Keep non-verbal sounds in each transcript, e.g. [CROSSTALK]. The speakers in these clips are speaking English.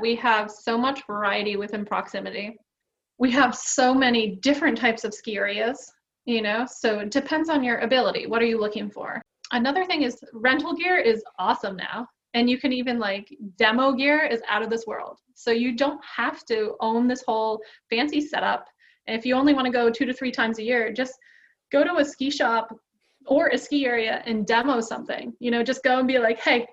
We have so much variety within proximity. We have so many different types of ski areas, you know, so it depends on your ability. What are you looking for? Another thing is rental gear is awesome now. And you can even like demo gear is out of this world. So you don't have to own this whole fancy setup. And if you only want to go two to three times a year, just go to a ski shop or a ski area and demo something. You know, just go and be like, hey,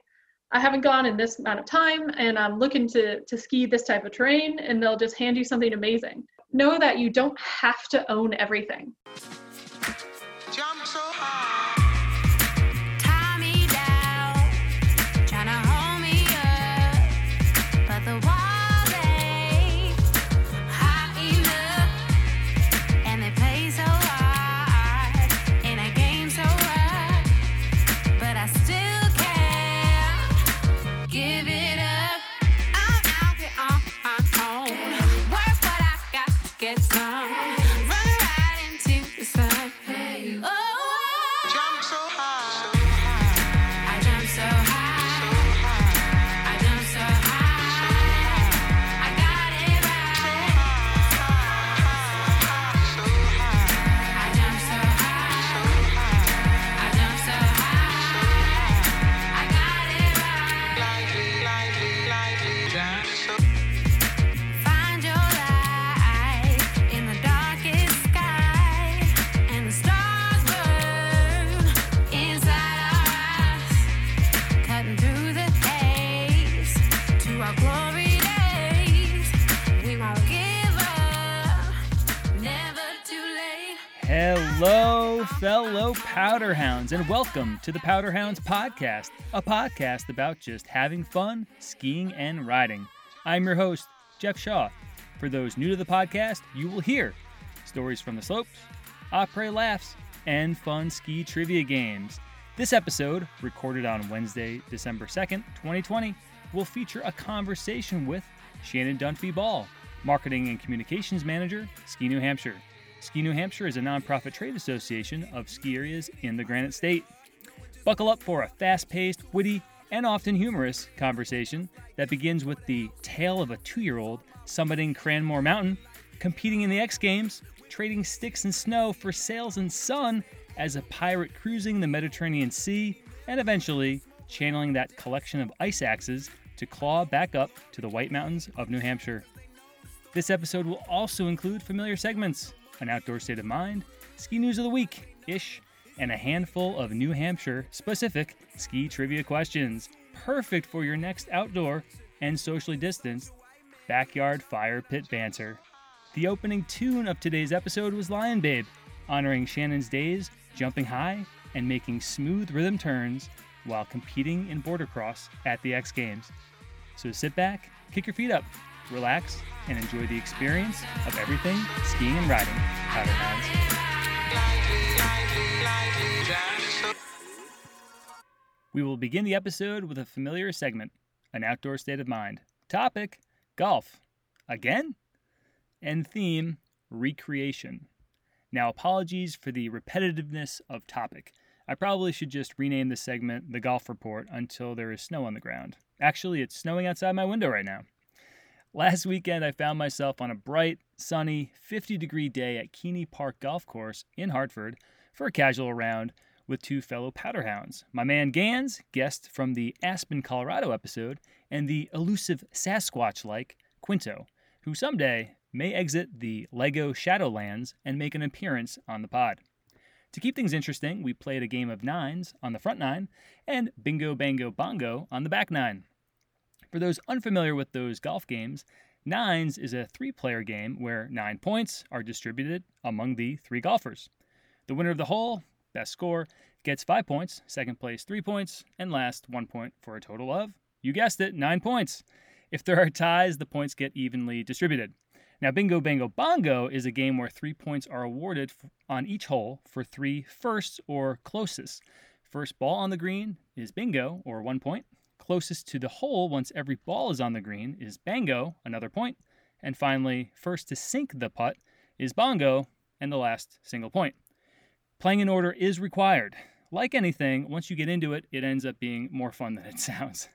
I haven't gone in this amount of time and I'm looking to, to ski this type of terrain, and they'll just hand you something amazing. Know that you don't have to own everything. Fellow Powderhounds, and welcome to the Powderhounds Podcast, a podcast about just having fun, skiing, and riding. I'm your host, Jeff Shaw. For those new to the podcast, you will hear stories from the slopes, opera laughs, and fun ski trivia games. This episode, recorded on Wednesday, December 2nd, 2020, will feature a conversation with Shannon Dunphy Ball, Marketing and Communications Manager, Ski New Hampshire. Ski New Hampshire is a nonprofit trade association of ski areas in the Granite State. Buckle up for a fast paced, witty, and often humorous conversation that begins with the tale of a two year old summiting Cranmore Mountain, competing in the X Games, trading sticks and snow for sails and sun as a pirate cruising the Mediterranean Sea, and eventually channeling that collection of ice axes to claw back up to the White Mountains of New Hampshire. This episode will also include familiar segments an outdoor state of mind, ski news of the week ish, and a handful of New Hampshire specific ski trivia questions. Perfect for your next outdoor and socially distanced backyard fire pit banter. The opening tune of today's episode was Lion Babe, honoring Shannon's days jumping high and making smooth rhythm turns while competing in boardercross at the X Games. So sit back, kick your feet up, relax, and enjoy the experience of everything skiing and riding. Powderhounds. We will begin the episode with a familiar segment, an outdoor state of mind. Topic golf. Again? And theme recreation. Now, apologies for the repetitiveness of topic. I probably should just rename the segment the Golf Report until there is snow on the ground. Actually, it's snowing outside my window right now. Last weekend, I found myself on a bright, sunny, 50 degree day at Keney Park Golf Course in Hartford for a casual round with two fellow powderhounds. My man Gans, guest from the Aspen, Colorado episode, and the elusive Sasquatch like Quinto, who someday may exit the LEGO Shadowlands and make an appearance on the pod. To keep things interesting, we played a game of nines on the front nine and bingo bango bongo on the back nine. For those unfamiliar with those golf games, Nines is a three player game where nine points are distributed among the three golfers. The winner of the hole, best score, gets five points, second place three points, and last one point for a total of, you guessed it, nine points. If there are ties, the points get evenly distributed. Now, Bingo Bango Bongo is a game where three points are awarded on each hole for three firsts or closest. First ball on the green is bingo, or one point. Closest to the hole once every ball is on the green is bango, another point. And finally, first to sink the putt is bongo, and the last single point. Playing in order is required. Like anything, once you get into it, it ends up being more fun than it [LAUGHS] sounds.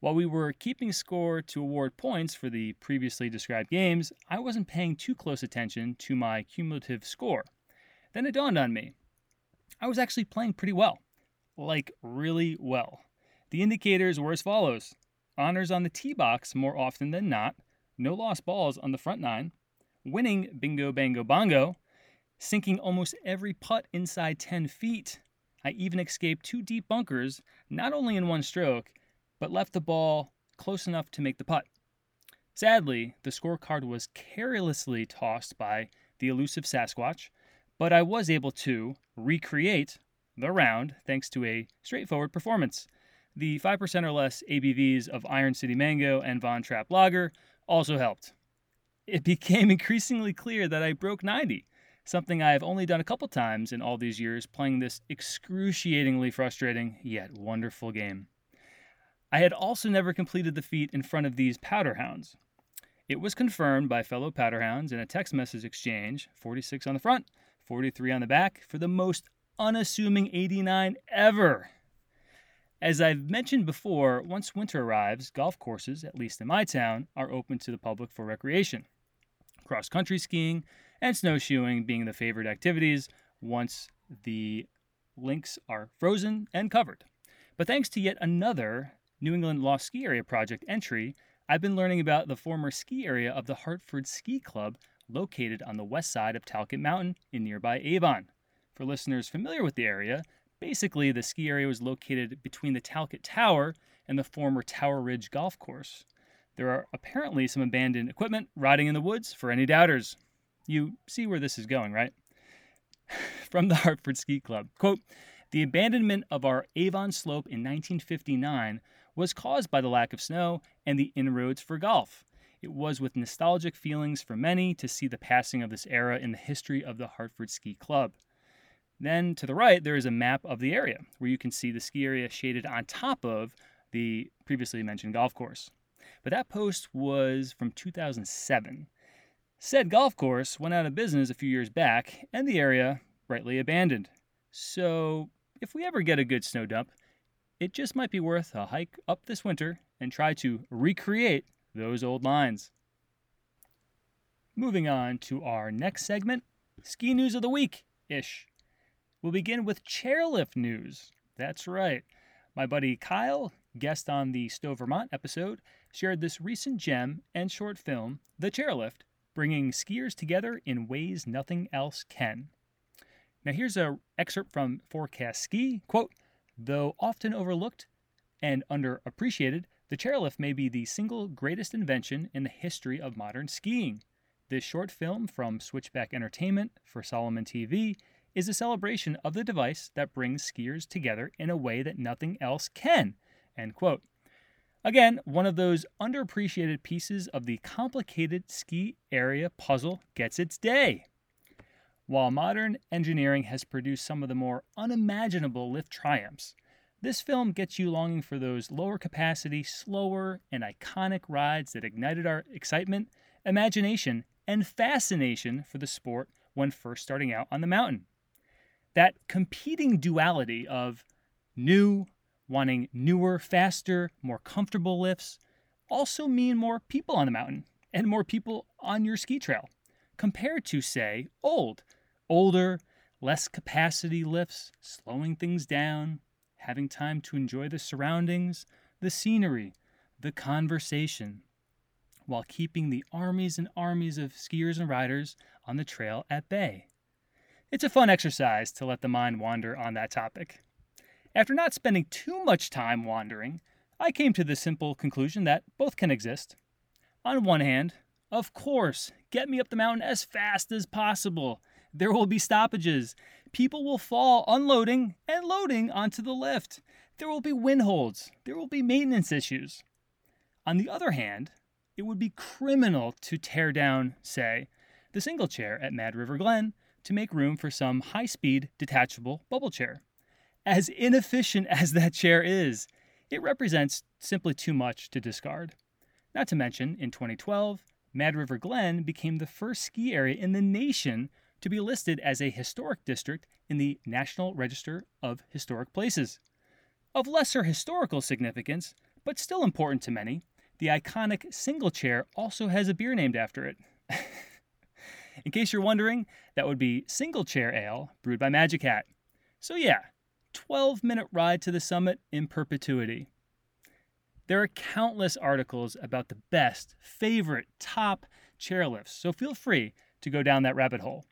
While we were keeping score to award points for the previously described games, I wasn't paying too close attention to my cumulative score. Then it dawned on me. I was actually playing pretty well. Like, really well. The indicators were as follows honors on the tee box more often than not, no lost balls on the front nine, winning bingo bango bongo, sinking almost every putt inside 10 feet. I even escaped two deep bunkers, not only in one stroke, but left the ball close enough to make the putt. Sadly, the scorecard was carelessly tossed by the elusive Sasquatch, but I was able to recreate the round thanks to a straightforward performance. The 5% or less ABVs of Iron City Mango and Von Trapp Lager also helped. It [LAUGHS] became increasingly clear that I broke 90, something I have only done a couple times in all these years playing this excruciatingly frustrating yet wonderful game. I had also never completed the feat in front of these powder hounds. It was confirmed by fellow powder hounds in a text message exchange 46 on the front, 43 on the back, for the most unassuming 89 ever. As I've mentioned before, once winter arrives, golf courses, at least in my town, are open to the public for recreation. Cross country skiing and snowshoeing being the favorite activities once the links are frozen and covered. But thanks to yet another New England Lost Ski Area Project entry, I've been learning about the former ski area of the Hartford Ski Club located on the west side of Talcott Mountain in nearby Avon. For listeners familiar with the area, basically the ski area was located between the Talcott Tower and the former Tower Ridge Golf Course. There are apparently some abandoned equipment rotting in the woods for any doubters. You see where this is going, right? [LAUGHS] From the Hartford Ski Club. Quote, the abandonment of our Avon slope in 1959 was caused by the lack of snow and the inroads for golf. It was with nostalgic feelings for many to see the passing of this era in the history of the Hartford Ski Club. Then to the right, there is a map of the area where you can see the ski area shaded on top of the previously mentioned golf course. But that post was from 2007. Said golf course went out of business a few years back and the area rightly abandoned. So, if we ever get a good snow dump, it just might be worth a hike up this winter and try to recreate those old lines. Moving on to our next segment ski news of the week ish. We'll begin with chairlift news. That's right. My buddy Kyle, guest on the Stowe Vermont episode, shared this recent gem and short film, The Chairlift, bringing skiers together in ways nothing else can. Now here's an excerpt from Forecast Ski. Quote, Though often overlooked and underappreciated, the chairlift may be the single greatest invention in the history of modern skiing. This short film from Switchback Entertainment for Salomon TV is a celebration of the device that brings skiers together in a way that nothing else can. End quote. Again, one of those underappreciated pieces of the complicated ski area puzzle gets its day. While modern engineering has produced some of the more unimaginable lift triumphs, this film gets you longing for those lower capacity, slower, and iconic rides that ignited our excitement, imagination, and fascination for the sport when first starting out on the mountain. That competing duality of new, wanting newer, faster, more comfortable lifts, also mean more people on the mountain and more people on your ski trail, compared to, say, old, older, less capacity lifts, slowing things down, having time to enjoy the surroundings, the scenery, the conversation, while keeping the armies and armies of skiers and riders on the trail at bay. It's a fun exercise to let the mind wander on that topic. After not spending too much time wandering, I came to the simple conclusion that both can exist. On one hand, of course, get me up the mountain as fast as possible there will be stoppages. People will fall unloading and loading onto the lift. There will be wind holds. There will be maintenance issues. On the other hand, it would be criminal to tear down, say, the single chair at Mad River Glen to make room for some high speed detachable bubble chair. As inefficient [LAUGHS] as that chair is, it represents simply too much to discard. Not to mention, in 2012, Mad River Glen became the first ski area in the nation to be listed as a historic district in the National Register of Historic Places. Of lesser historical significance, but still important to many, the iconic single chair also has a beer named after it. [LAUGHS] In case you're wondering, that would be Single Chair Ale, brewed by Magic Hat. So, yeah, 12 minute ride to the summit in perpetuity. There are countless articles about the best, favorite, top chairlifts, so feel free to go down that rabbit hole.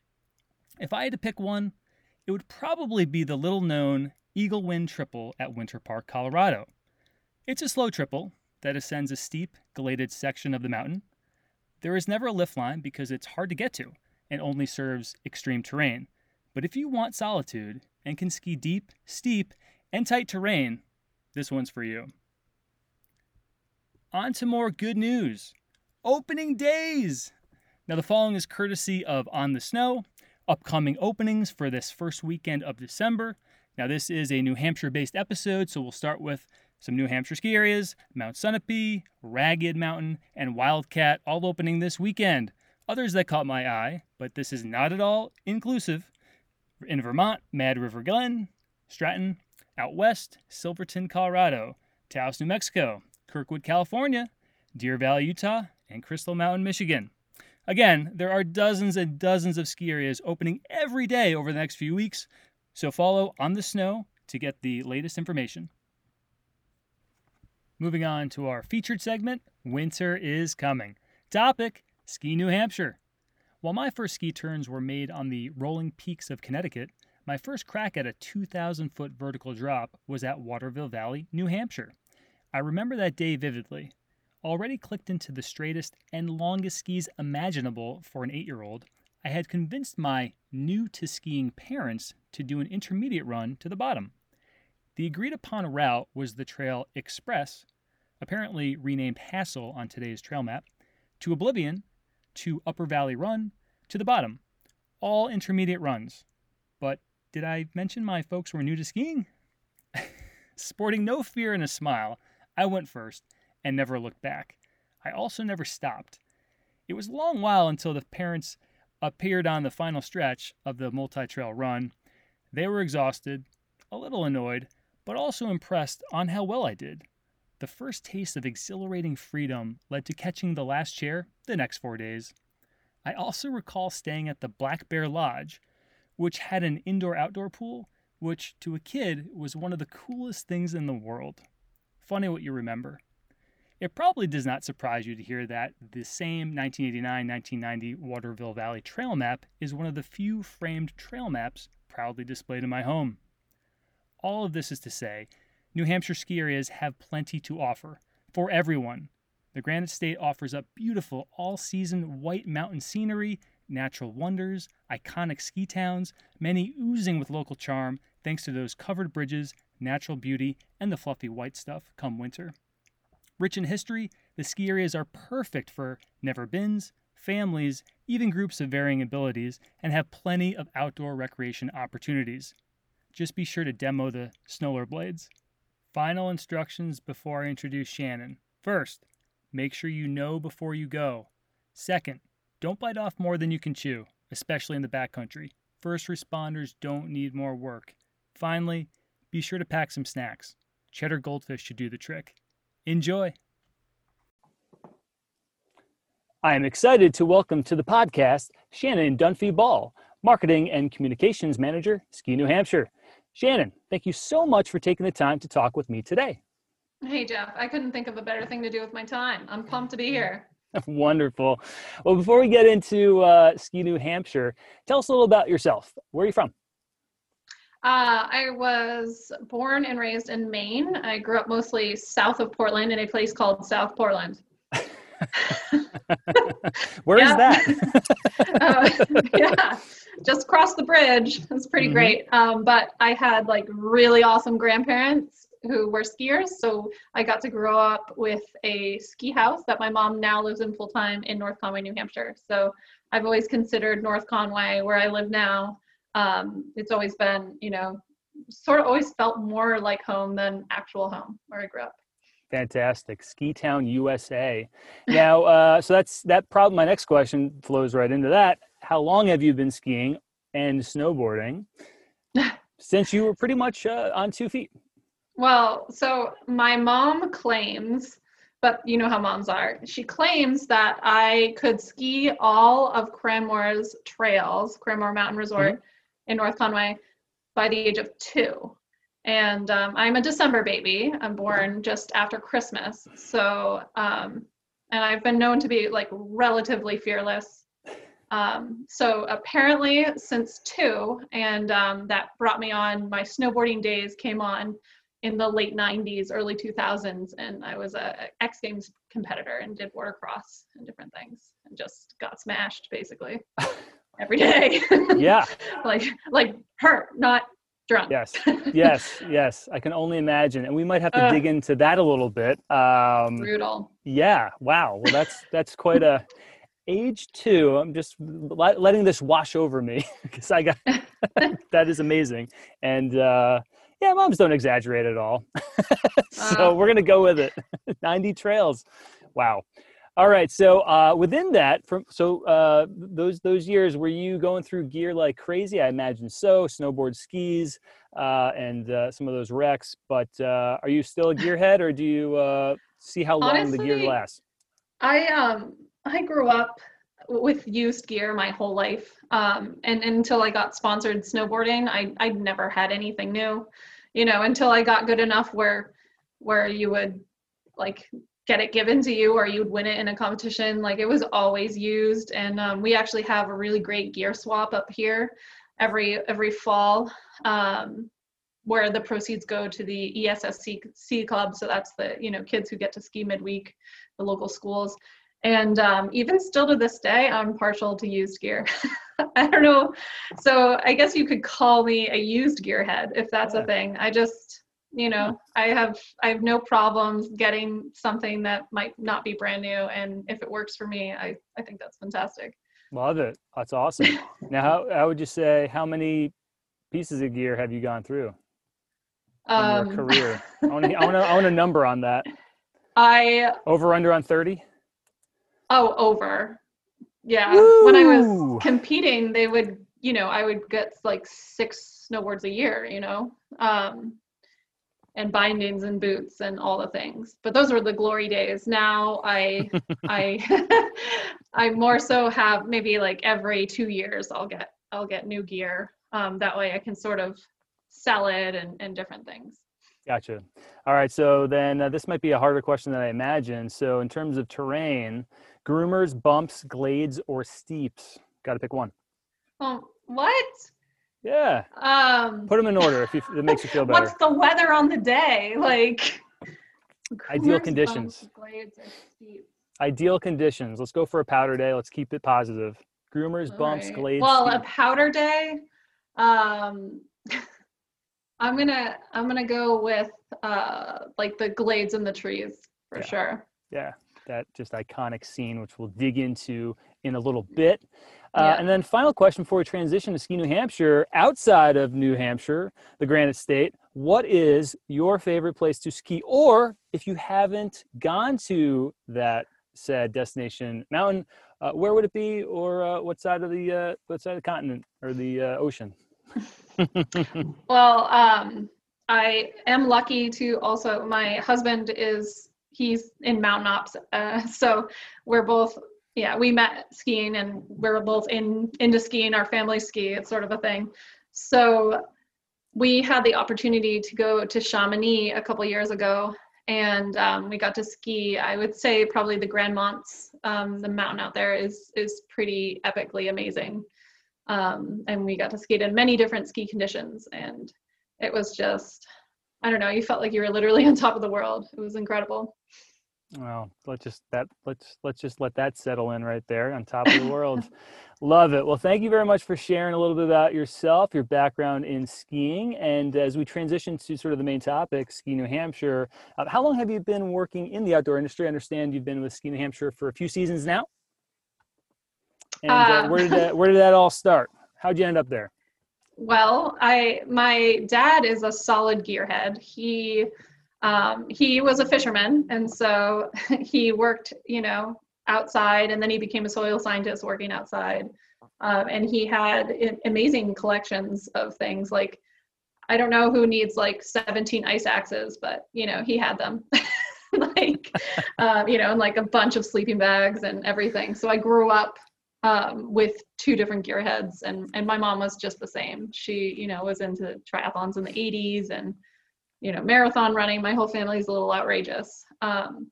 If I had to pick one, it would probably be the little known Eagle Wind Triple at Winter Park, Colorado. It's a slow triple that ascends a steep, gladed section of the mountain. There is never a lift line because it's hard to get to and only serves extreme terrain. But if you want solitude and can ski deep, steep, and tight terrain, this one's for you. On to more good news. Opening days! Now, the following is courtesy of On the Snow, upcoming openings for this first weekend of December. Now, this is a New Hampshire based episode, so we'll start with some New Hampshire ski areas Mount Sunapee, Ragged Mountain, and Wildcat all opening this weekend. Others that caught my eye, but this is not at all inclusive. In Vermont, Mad River Glen, Stratton, out west, Silverton, Colorado, Taos, New Mexico, Kirkwood, California, Deer Valley, Utah, and Crystal Mountain, Michigan. Again, there are dozens and dozens of ski areas opening every day over the next few weeks, so follow On the Snow to get the latest information. Moving on to our featured segment Winter is Coming. Topic Ski New Hampshire. While my first ski turns were made on the rolling peaks of Connecticut, my first crack at a 2,000 foot vertical drop was at Waterville Valley, New Hampshire. I remember that day vividly. Already clicked into the straightest and longest skis imaginable for an eight year old, I had convinced my new to skiing parents to do an intermediate run to the bottom. The agreed upon route was the Trail Express, apparently renamed Hassel on today's trail map, to Oblivion, to Upper Valley Run, to the bottom. All intermediate runs. But did I mention my folks were new to skiing? [LAUGHS] Sporting no fear and a smile, I went first and never looked back. I also never stopped. It was a long while until the parents appeared on the final stretch of the multi trail run. They were exhausted, a little annoyed, but also impressed on how well I did. The first taste of exhilarating freedom led to catching the last chair the next four days. I also recall staying at the Black Bear Lodge, which had an indoor outdoor pool, which to a kid was one of the coolest things in the world. Funny what you remember. It probably does not surprise you to hear that the same 1989 1990 Waterville Valley trail map is one of the few framed trail maps proudly displayed in my home. All of this is to say, New Hampshire ski areas have plenty to offer for everyone. The Granite State offers up beautiful all season white mountain scenery, natural wonders, iconic ski towns, many oozing with local charm thanks to those covered bridges, natural beauty, and the fluffy white stuff come winter. Rich in history, the ski areas are perfect for never beens, families, even groups of varying abilities, and have plenty of outdoor recreation opportunities. Just be sure to demo the Snowler blades. Final instructions before I introduce Shannon. First, make sure you know before you go. Second, don't bite off more than you can chew, especially in the backcountry. First responders don't need more work. Finally, be sure to pack some snacks. Cheddar goldfish should do the trick. Enjoy. I am excited to welcome to the podcast Shannon Dunphy Ball, Marketing and Communications Manager, Ski New Hampshire. Shannon, thank you so much for taking the time to talk with me today. Hey, Jeff, I couldn't think of a better thing to do with my time. I'm pumped to be here. [LAUGHS] Wonderful. Well, before we get into uh, Ski New Hampshire, tell us a little about yourself. Where are you from? Uh, I was born and raised in Maine. I grew up mostly south of Portland in a place called South Portland. [LAUGHS] [LAUGHS] Where is that? uh, yeah, just cross the bridge. [LAUGHS] It's pretty mm-hmm. great. Um, but I had like really awesome grandparents who were skiers, so I got to grow up with a ski house that my mom now lives in full time in North Conway, New Hampshire. So I've always considered North Conway, where I live now, um, it's always been, you know, sort of always felt more like home than actual home where I grew up. Fantastic. Ski Town, USA. Now, uh, so that's that problem. My next question flows right into that. How long have you been skiing and snowboarding [LAUGHS] since you were pretty much uh, on two feet? Well, so my mom claims, but you know how moms are. She claims that I could ski all of Cranmore's trails, Cranmore Mountain Resort mm-hmm. in North Conway, by the age of two. And um, I'm a December baby. I'm born just after Christmas. So, um, and I've been known to be like relatively fearless. Um, so apparently since two, and um, that brought me on my snowboarding days came on in the late 90s, early 2000s, and I was a X Games competitor and did boardercross and different things, and just got smashed basically [LAUGHS] every day. yeah, [LAUGHS] like like hurt, not drunk. Yes, [LAUGHS] yes, yes. I can only imagine, and we might have to uh, dig into that a little bit. Um, brutal. Yeah. Wow. Well, that's that's quite a age two. I'm just letting this wash over me [LAUGHS] because I got [LAUGHS] [LAUGHS] that is amazing, and. uh yeah, moms don't exaggerate at all. so we're gonna go with it. 90 trails. Wow. All right. So uh, within that, from so uh, those those years, were you going through gear like crazy? I imagine so. Snowboard, skis, uh, and uh, some of those wrecks. But uh, are you still a gearhead, or do you uh, see how long Honestly, the gear lasts? I um I grew up with used gear my whole life. Um, and, and until I got sponsored snowboarding, I I'd never had anything new, you know, until I got good enough where where you would like get it given to you or you'd win it in a competition. Like it was always used. And um, we actually have a really great gear swap up here every every fall. Um, where the proceeds go to the ESSC club. So that's the you know kids who get to ski midweek, the local schools. And um, even still to this day, I'm partial to used gear. [LAUGHS] I don't know. So I guess you could call me a used gearhead if that's yeah. a thing. I just, you know, I have I have no problems getting something that might not be brand new, and if it works for me, I I think that's fantastic. Love it. That's awesome. now, how how would you say how many pieces of gear have you gone through in um, your career? I want to I [LAUGHS] want I want a number on that. I over under on thirty. Oh, over. Yeah. Woo! When I was competing, they would, you know, I would get like six snowboards a year, you know, um, and bindings and boots and all the things. But those were the glory days. Now I, [LAUGHS] I, [LAUGHS] I more so have maybe like every two years I'll get, I'll get new gear. Um, that way I can sort of sell it and, and different things. Gotcha. All right. So then uh, this might be a harder question than I imagine. So in terms of terrain, groomers, bumps, glades, or steeps? Got to pick one. Um, what? Yeah. Um, Put them in order if, you, if it makes you feel [LAUGHS] better. What's the weather on the day? Like [LAUGHS] ideal conditions. Bumps, ideal conditions. Let's go for a powder day. Let's keep it positive. Groomers, All bumps, right. glades. Well, steeps. a powder day. Um, [LAUGHS] I'm gonna I'm gonna go with uh like the glades and the trees for yeah. sure. Yeah, that just iconic scene, which we'll dig into in a little bit. Uh, yeah. And then final question before we transition to Ski New Hampshire, outside of New Hampshire, the Granite State, what is your favorite place to ski? Or if you haven't gone to that said destination mountain, uh, where would it be, or uh, what side of the uh, what side of the continent or the uh, ocean? [LAUGHS] well, um, I am lucky to also. My husband is he's in mountain ops, uh, [LAUGHS] so we're both. Yeah, we met skiing, and we're both in into skiing. Our family ski. It's sort of a thing. So we had the opportunity to go to Chamonix a couple years ago, and um, we got to ski. I would say probably the Grands Montets, um, the mountain out there is is pretty epically amazing. Um, and we got to skate in many different ski conditions and it was just i don't know you felt like you were literally [LAUGHS] on top of the world it was incredible well let's just that let's let's just let that settle in right there on top of the world [LAUGHS] love it well thank you very much for sharing a little bit about yourself your background in skiing and as we transition to sort of the main topic ski new hampshire uh, how long have you been working in the outdoor industry i understand you've been with ski new hampshire for a few seasons now and uh, uh, where did that [LAUGHS] where did that all start? How'd you end up there? Well, I my dad is a solid gearhead. He um, he was a fisherman, and so [LAUGHS] he worked, you know, outside, and then he became a soil scientist working outside. Um, and he had amazing collections of things like I don't know who needs like 17 ice axes, but you know, he had them. [LAUGHS] like, [LAUGHS] um, you know, and like a bunch of sleeping bags and everything. So I grew up um, with two different gearheads, and and my mom was just the same. She, you know, was into triathlons in the 80s and you know marathon running. My whole family's a little outrageous. Um,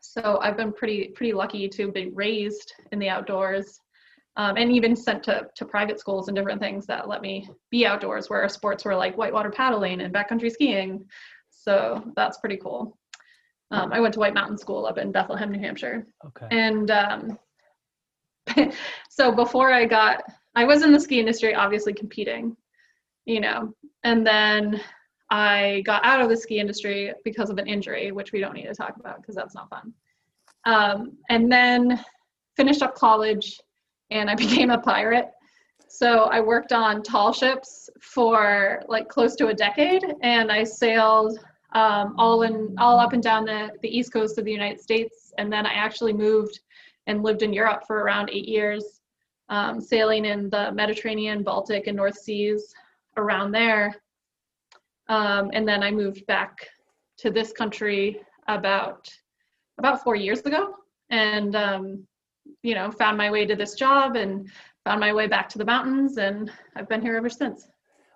so I've been pretty pretty lucky to be raised in the outdoors um, and even sent to, to private schools and different things that let me be outdoors where our sports were like whitewater paddling and backcountry skiing. So that's pretty cool. Um, I went to White Mountain School up in Bethlehem, New Hampshire. Okay. And um, [LAUGHS] so before I got, I was in the ski industry, obviously competing, you know, and then I got out of the ski industry because of an injury, which we don't need to talk about because that's not fun. Um, and then finished up college and I [LAUGHS] became a pirate. So I worked on tall ships for like close to a decade, and I sailed um, all in all up and down the, the east coast of the United States. And then I actually moved and lived in Europe for around eight years, um, sailing in the Mediterranean, Baltic, and North Seas around there. Um, and then I moved back to this country about about four years ago, and um, you know, found my way to this job and found my way back to the mountains, and I've been here ever since.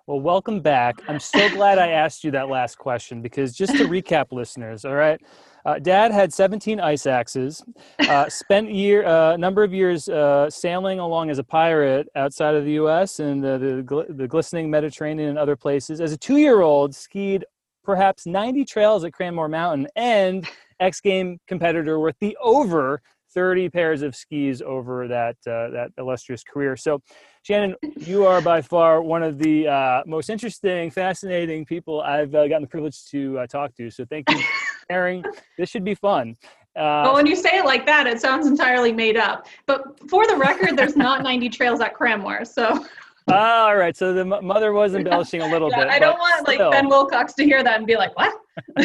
Well, welcome back. I'm so glad I asked you that last question because just to recap, listeners, all right, uh, Dad had 17 ice axes, uh, [LAUGHS] spent a year, a uh, number of years uh, sailing along as a pirate outside of the U.S. and the, the, the glistening Mediterranean and other places. As a two-year-old, skied perhaps 90 trails at Cranmore Mountain and X Game competitor with the over 30 pairs of skis over that uh, that illustrious career. So, Shannon, you are by far one of the uh, most interesting, fascinating people I've uh, gotten the privilege to uh, talk to. So, thank you sharing. this should be fun. Uh, well, when you say it like that, it sounds entirely made up. But for the record, there's not [LAUGHS] 90 trails at Cranmore, so. All right. So the mother was [LAUGHS] embellishing a little yeah, bit. I don't want like Ben Wilcox to hear that and be like, "What?" [LAUGHS]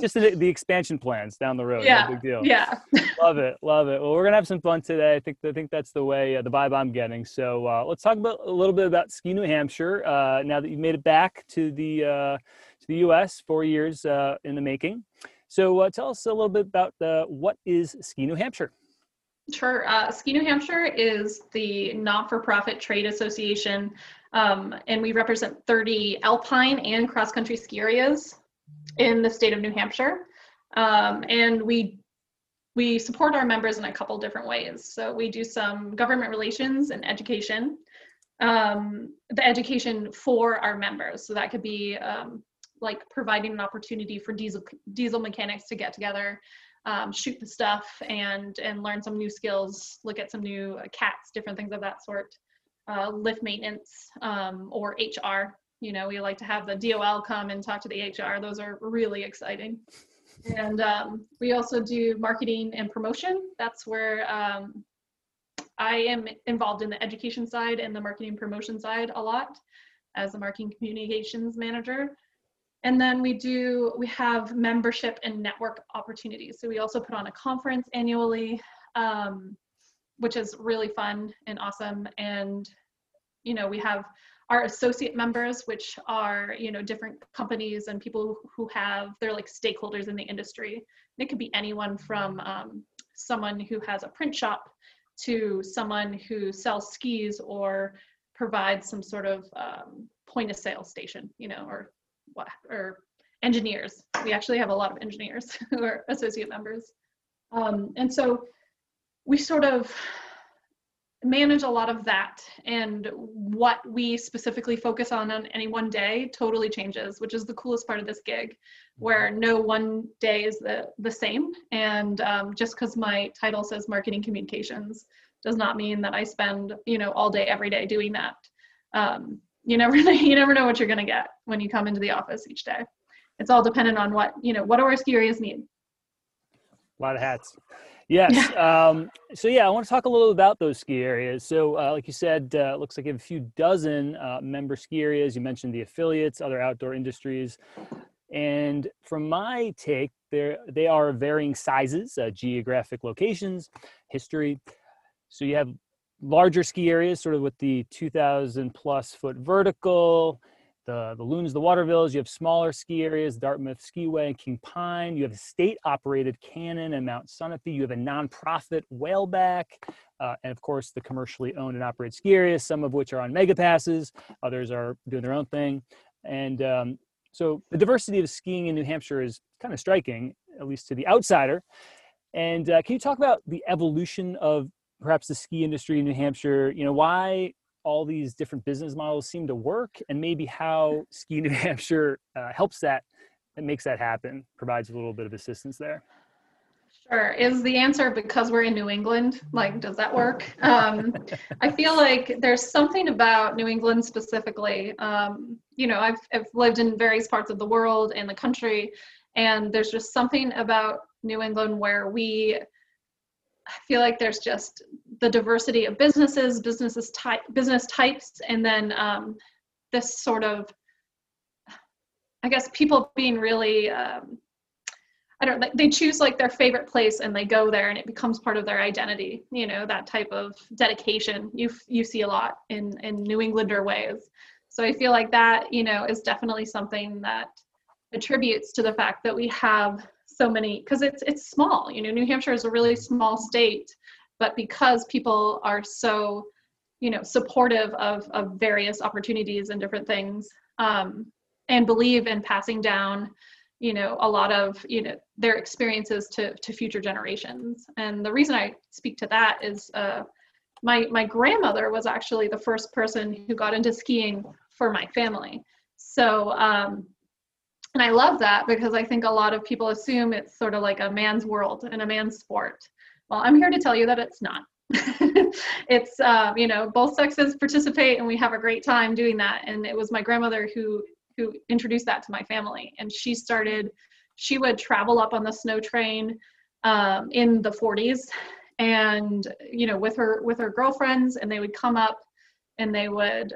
Just the, the, expansion plans down the road. Yeah. No big deal. Yeah. love it. Love it. Well, we're gonna have some fun today. I think I think that's the way uh, the vibe I'm getting. So uh, let's talk about a little bit about Ski New Hampshire. Uh, now that you've made it back to the uh, the U.S. four years uh, in the making. So uh, tell us a little bit about what is Ski New Hampshire. Sure. Uh, Ski New Hampshire is the not-for-profit trade association, um, and we represent 30 alpine and cross-country ski areas in the state of New Hampshire. Um, and we we support our members in a couple different ways. So we do some government relations and education. Um, the education for our members. So that could be um, like providing an opportunity for diesel diesel mechanics to get together um, shoot the stuff and and learn some new skills look at some new uh, cats different things of that sort. Uh, lift maintenance um, or hr you know we like to have the dol come and talk to the hr those are really exciting. And um, we also do marketing and promotion. That's where um, i am involved in the education side and the marketing promotion side a lot as the marketing communications manager and then we do, we have membership and network opportunities. So we also put on a conference annually, um, which is really fun and awesome. And, you know, we have our associate members, which are, you know, different companies and people who have, they're like stakeholders in the industry. And it could be anyone from um, someone who has a print shop to someone who sells skis or provides some sort of um, point of sale station, you know, or or engineers. We actually have a lot of engineers [LAUGHS] who are associate members. Um, and so we sort of manage a lot of that and what we specifically focus on on any one day totally changes which is the coolest part of this gig where mm-hmm. no one day is the, the same and um, just because my title says marketing communications does not mean that i spend you know all day every day doing that um, you never [LAUGHS] you never know what you're going to get when you come into the office each day. It's all dependent on what you know what do our ski areas need? A lot of hats. Yes yeah. [LAUGHS] um, so yeah i want to talk a little about those ski areas. So uh, like you said uh, looks like you have a few dozen uh, member ski areas. You mentioned the affiliates other outdoor industries. And from my take they they are varying sizes uh, geographic locations history. So you have larger ski areas, sort of with the 2,000 plus foot vertical, the, the Loons, the Watervilles. You have smaller ski areas, Dartmouth Skiway and King Pine. You have a state operated Cannon and Mount Sunapee. You have a nonprofit Whaleback. Uh, and of course, the commercially owned and operated ski areas, some of which are on mega passes, others are doing their own thing. And um, so the diversity of skiing in New Hampshire is kind of striking, at least to the outsider. And uh, can you talk about the evolution of perhaps the ski industry in New Hampshire? You know, why all these different business models seem to work, and maybe how Ski [LAUGHS] New Hampshire uh, helps that and makes that happen, provides a little bit of assistance there. Sure. Is the answer because we're in New England? Like, does that work? [LAUGHS] Um, I feel like there's something about New England specifically. Um, you know, I've, I've lived in various parts of the world and the country, and there's just something about New England where we I feel like there's just the diversity of businesses, businesses type, business types, and then um, this sort of, I guess, people being really, um, I don't, like they choose like their favorite place and they go there and it becomes part of their identity. You know, that type of dedication you you see a lot in in New Englander ways. So I feel like that, you know, is definitely something that attributes to the fact that we have so many because it's it's small you know new hampshire is a really small state but because people are so you know supportive of of various opportunities and different things um, and believe in passing down you know a lot of you know their experiences to to future generations. And the reason i speak to that is uh, my my grandmother was actually the first person who got into skiing for my family. So um, and I love that because I think a lot of people assume it's sort of like a man's world and a man's sport. Well, I'm here to tell you that it's not. [LAUGHS] it's uh, you know both sexes participate and we have a great time doing that. And it was my grandmother who who introduced that to my family, and she started. She would travel up on the snow train um, in the 40s, and you know with her with her girlfriends, and they would come up and they would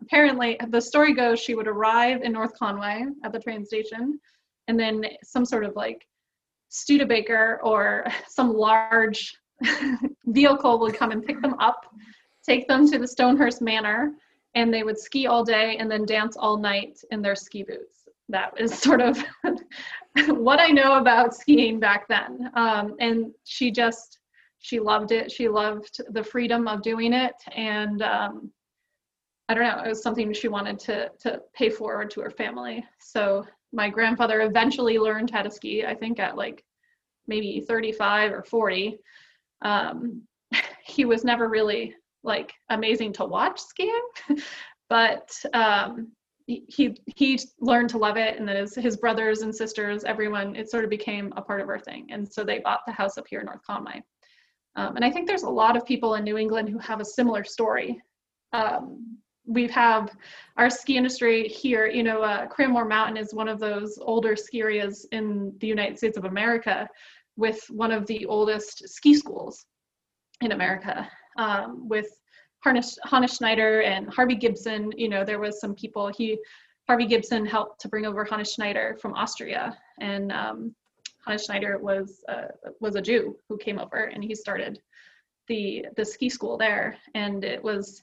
apparently the story goes she would arrive in north conway at the train station and then some sort of like studebaker or [LAUGHS] some large [LAUGHS] vehicle would come and pick them up take them to the stonehurst manor and they would ski all day and then dance all night in their ski boots. That is [LAUGHS] sort of what i know about skiing back then. Um, and she just she loved it. She loved the freedom of doing it. And um, I don't know, it was something she wanted to to pay forward to her family. So my grandfather eventually learned how to ski, I think at like maybe 35 or 40. Um, [LAUGHS] he was never really like amazing to watch skiing, [LAUGHS] but um, he he learned to love it, and then his his brothers and sisters, everyone, it sort of became a part of our thing, and so they bought the house up here in North Conway. Um, and I think there's a lot of people in New England who have a similar story. Um, we have our ski industry here. You know, uh, Cranmore Mountain is one of those older ski areas in the United States of America, with one of the oldest ski schools in America. Um, with Hannes Schneider and Harvey Gibson, you know, there was some people. He Harvey Gibson helped to bring over Hannes Schneider from Austria, and um, Hannes Schneider was uh, was a Jew who came over, and he started the the ski school there, and it was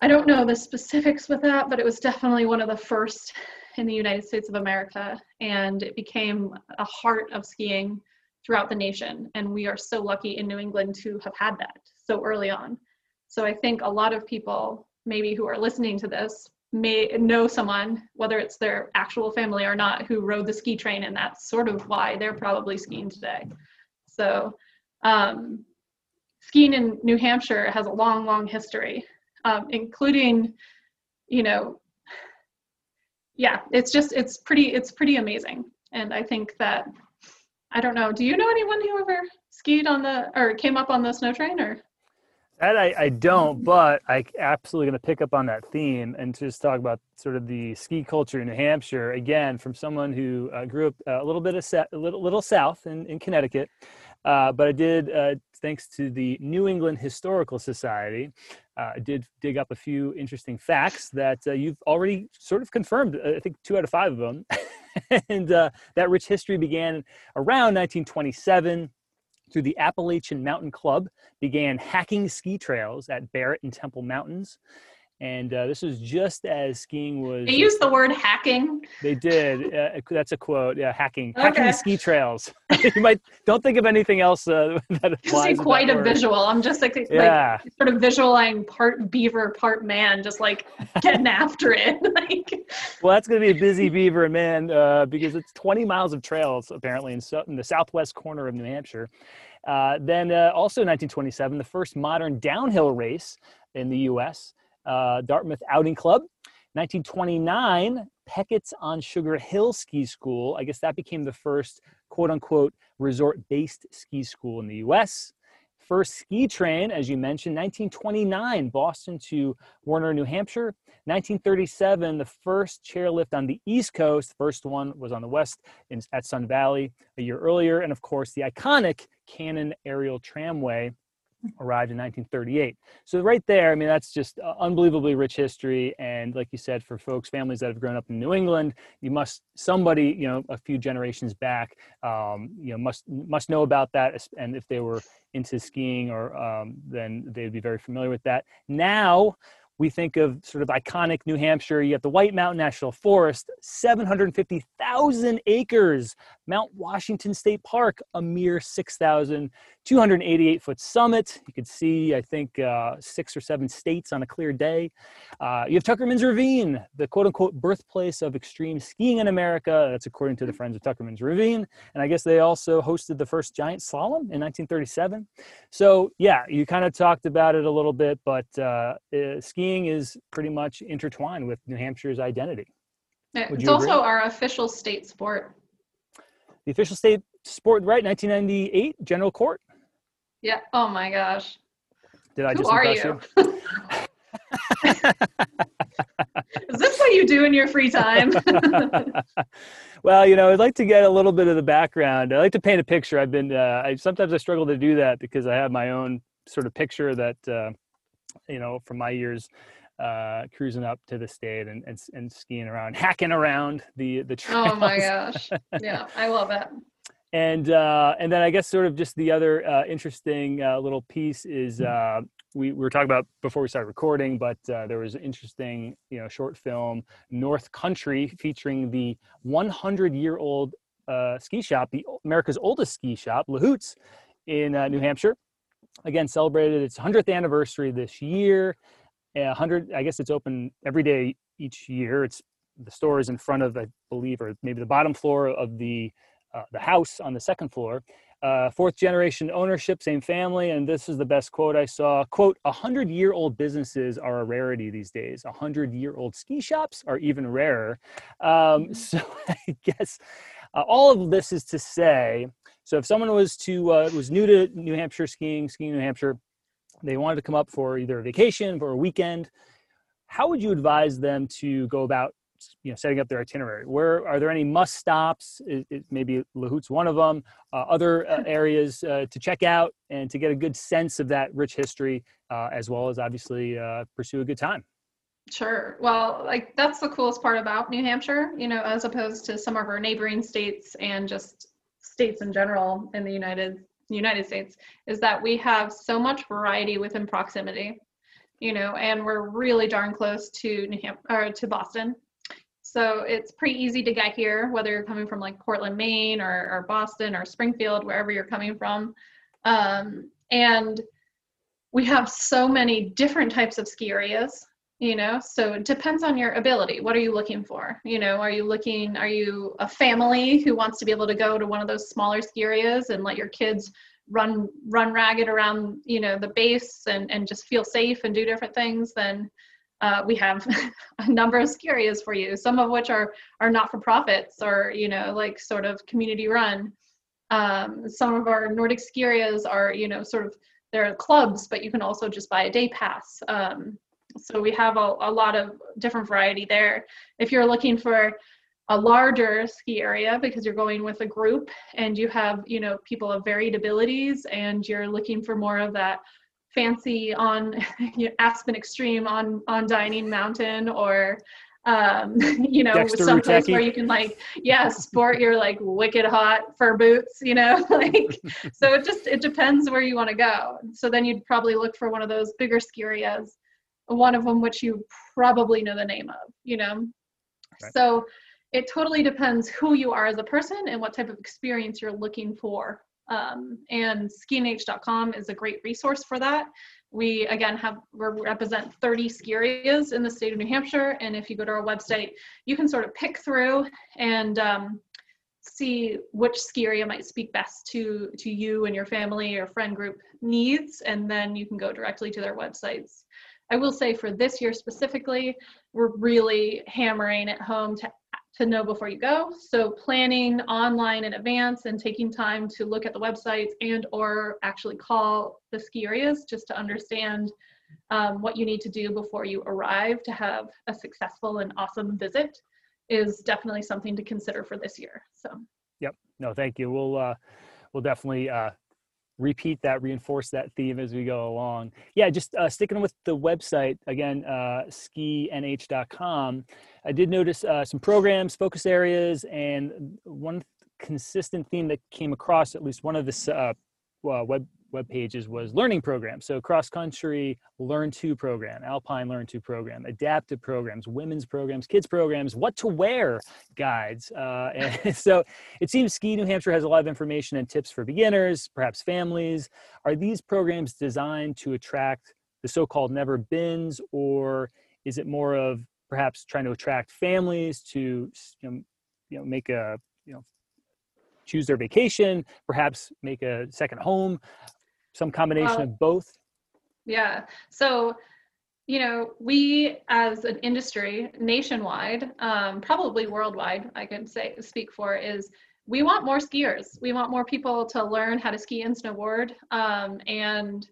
I don't know the specifics with that, but it was definitely one of the first in the United States of America, and it became a heart of skiing throughout the nation. And we are so lucky in New England to have had that so early on. So I think a lot of people, maybe who are listening to this, may know someone, whether it's their actual family or not, who rode the ski train, and that's sort of why they're probably skiing today. So um, skiing in New Hampshire has a long, long history um, including, you know, yeah, it's just it's pretty it's pretty amazing, and I think that I don't know. Do you know anyone who ever skied on the or came up on the snow train or? That I, I don't, but I absolutely going to pick up on that theme and just talk about sort of the ski culture in New Hampshire again from someone who uh, grew up uh, a little bit of a little, little south in, in Connecticut, uh, but I did uh, thanks to the New England Historical Society. Uh, I did dig up a few interesting facts that uh, you've already sort of confirmed. I think two out of five of them, [LAUGHS] and that rich history began around 1927 through the Appalachian Mountain Club, began hacking ski trails at Barrett and Temple Mountains. And uh, this was just as skiing was. They used the word hacking. They did. Uh, that's a quote. Yeah, hacking, Okay. hacking the ski trails. [LAUGHS] you might don't think of anything else uh, [LAUGHS] that You applies. see quite a word. visual. I'm just like, like sort of visualizing part beaver, part man, just like getting [LAUGHS] after it. like, well, that's going to be a busy beaver, and man, uh, because it's 20 miles of trails apparently in, so, in the southwest corner of New Hampshire. Uh, then, uh, also in 1927, the first modern downhill race in the U.S. Uh, Dartmouth Outing Club. 1929, Peckett's on Sugar Hill Ski School. I guess that became the first quote unquote resort based ski school in the US. First ski train, as you mentioned, 1929, Boston to Warner, New Hampshire. 1937, the first chairlift on the East Coast. First one was on the West in, at Sun Valley a year earlier. And of course, the iconic Cannon Aerial Tramway arrived in 1938. So right there, I mean, that's just uh, unbelievably rich history. And like you said, for folks, families that have grown up in New England, you must somebody, you know, a few generations back, um, you know, must must know about that. And if they were into skiing, or um, then they'd be very familiar with that. Now. We think of sort of iconic New Hampshire. You have the White Mountain National Forest, 750,000 acres. Mount Washington State Park, a mere 6,288 foot summit. You could see, I think, uh, six or seven states on a clear day. Uh, you have Tuckerman's Ravine, the quote unquote birthplace of extreme skiing in America. That's according to the Friends of Tuckerman's Ravine. And I guess they also hosted the first giant slalom in 1937. So, yeah, you kind of talked about it a little bit, but uh, uh, skiing is pretty much intertwined with New Hampshire's identity. Would it's you agree? also our official state sport. The official state sport, right? 1998, General Court. Yeah. Oh my gosh. Did I Who just are impress you? [LAUGHS] [LAUGHS] Is this what you do in your free time? [LAUGHS] well, you know, I'd like to get a little bit of the background. I like to paint a picture. I've been, uh, I sometimes I struggle to do that because I have my own sort of picture that, uh, you know, from my years uh, cruising up to the state and, and and skiing around, hacking around the the trails. oh my gosh. [LAUGHS] Yeah, I love it. and uh, and then I guess sort of just the other uh, interesting uh, little piece is uh, we, we were talking about before we started recording, but uh, there was an interesting you know short film North Country featuring the 100 year old uh, ski shop, the America's oldest ski shop, Lahout's, in uh, New Hampshire. Again, celebrated its 100th anniversary this year. A 100, I guess it's open every day each year. It's the store is in front of, I believe, or maybe the bottom floor of the uh, the house on the second floor. Uh, fourth generation ownership, same family, and this is the best quote I saw. Quote: "A hundred year old businesses are a rarity these days. A hundred year old ski shops are even rarer." Um, so [LAUGHS] I guess uh, all of this is to say. So if someone was to uh, was new to New Hampshire skiing, skiing New Hampshire, they wanted to come up for either a vacation or a weekend. How would you advise them to go about you know setting up their itinerary where are there any must stops it, it, maybe lahout's one of them uh, other uh, [LAUGHS] areas uh, to check out and to get a good sense of that rich history uh, as well as obviously uh, pursue a good time Sure. Well, like that's the coolest part about New Hampshire, you know, as opposed to some of our neighboring states and just states in general in the United United States, is that we have so much variety within proximity, you know, and we're really darn close to New Ham- or to Boston. So it's pretty easy to get here, whether you're coming from like Portland, Maine, or, or Boston, or Springfield, wherever you're coming from. Um, and we have so many different types of ski areas you know? So it depends on your ability. What are you looking for? You know are you looking are you a family who wants to be able to go to one of those smaller ski areas and let your kids run run ragged around you know the base and and just feel safe and do different things then uh, we have [LAUGHS] a number of ski areas for you some of which are are not for profits or you know like sort of community run. Um, some of our nordic ski areas are you know sort of they're clubs but you can also just buy a day pass. Um, so we have a, a lot of different variety there. If you're looking for a larger ski area because you're going with a group and you have you know people of varied abilities and you're looking for more of that fancy on [LAUGHS] you know, aspen extreme on on dining mountain or um [LAUGHS] you know Dexter someplace Rutecki. where you can like yeah sport your like wicked hot fur boots you know [LAUGHS] like so it just it depends where you want to go. So then you'd probably look for one of those bigger ski areas one of them which you probably know the name of, you know? Right. So it totally depends who you are as a person and what type of experience you're looking for. Um, and skinh.com is a great resource for that. We again have we represent 30 ski areas in the state of New Hampshire, and if you go to our website, you can sort of pick through and um, see which ski area might speak best to to you and your family or friend group needs, and then you can go directly to their websites. I will say for this year specifically, we're really hammering at home to to know before you go. So planning online in advance and taking time to look at the websites and or actually call the ski areas just to understand um, what you need to do before you arrive to have a successful and awesome visit is definitely something to consider for this year. So. Yep. No, thank you. We'll uh, we'll definitely uh, repeat that, reinforce that theme as we go along. Yeah, just uh, sticking with the website again, uh, skinh.com. I did notice uh, some programs, focus areas, and one consistent theme that came across at least one of the uh, web web pages was learning programs. So cross country learn to program, alpine learn to program, adaptive programs, women's programs, kids programs, what to wear guides. Uh, [LAUGHS] and so it seems Ski New Hampshire has a lot of information and tips for beginners, perhaps families. Are these programs designed to attract the so-called never bins or is it more of perhaps trying to attract families to you know, you know make a you know choose their vacation, perhaps make a second home some combination of both? Yeah. So, you know, we as an industry nationwide, um, probably worldwide, I can say speak for is we want more skiers. We want more people to learn how to ski and snowboard, um, and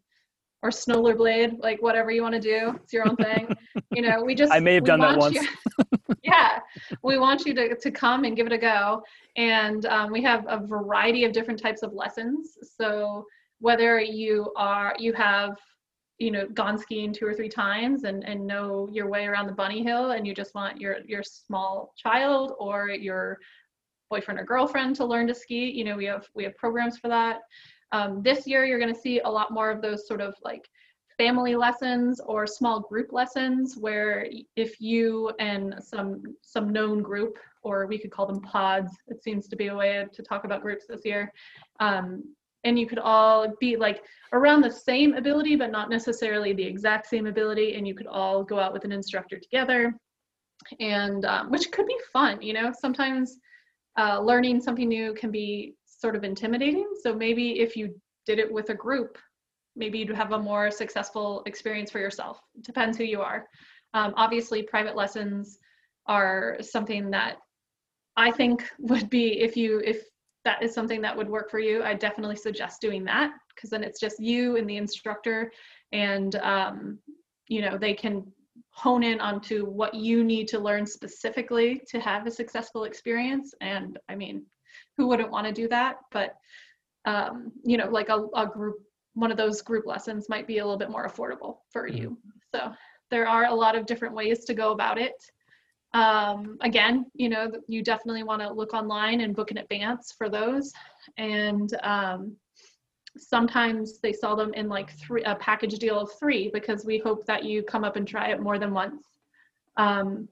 or snowboard like whatever you want to do. It's your own thing. [LAUGHS] you know, we just I may have done that once. You, [LAUGHS] yeah, we want you to to come and give it a go. And um, we have a variety of different types of lessons. So whether you are you have you know gone skiing two or three times and and know your way around the bunny hill and you just want your your small child or your boyfriend or girlfriend to learn to ski you know we have we have programs for that. Um, this year you're going to see a lot more of those sort of like family lessons or small group lessons where if you and some some known group or we could call them pods it seems to be a way to talk about groups this year um, and you could all be like around the same ability but not necessarily the exact same ability and you could all go out with an instructor together. And um, which could be fun you know? Sometimes uh, learning something new can be sort of intimidating. So maybe if you did it with a group maybe you'd have a more successful experience for yourself. Depends who you are. Um, obviously private lessons are something that i think would be if you if that is something that would work for you, I definitely suggest doing that because then it's just you and the instructor, and um, you know they can hone in onto what you need to learn specifically to have a successful experience. And I mean, who wouldn't want to do that? But um, you know, like a, a group, one of those group lessons might be a little bit more affordable for mm-hmm. you. So there are a lot of different ways to go about it um, again, you know, you definitely want to look online and book in advance for those. And um, sometimes they sell them in like three, a package deal of three because we hope that you come up and try it more than once. Um,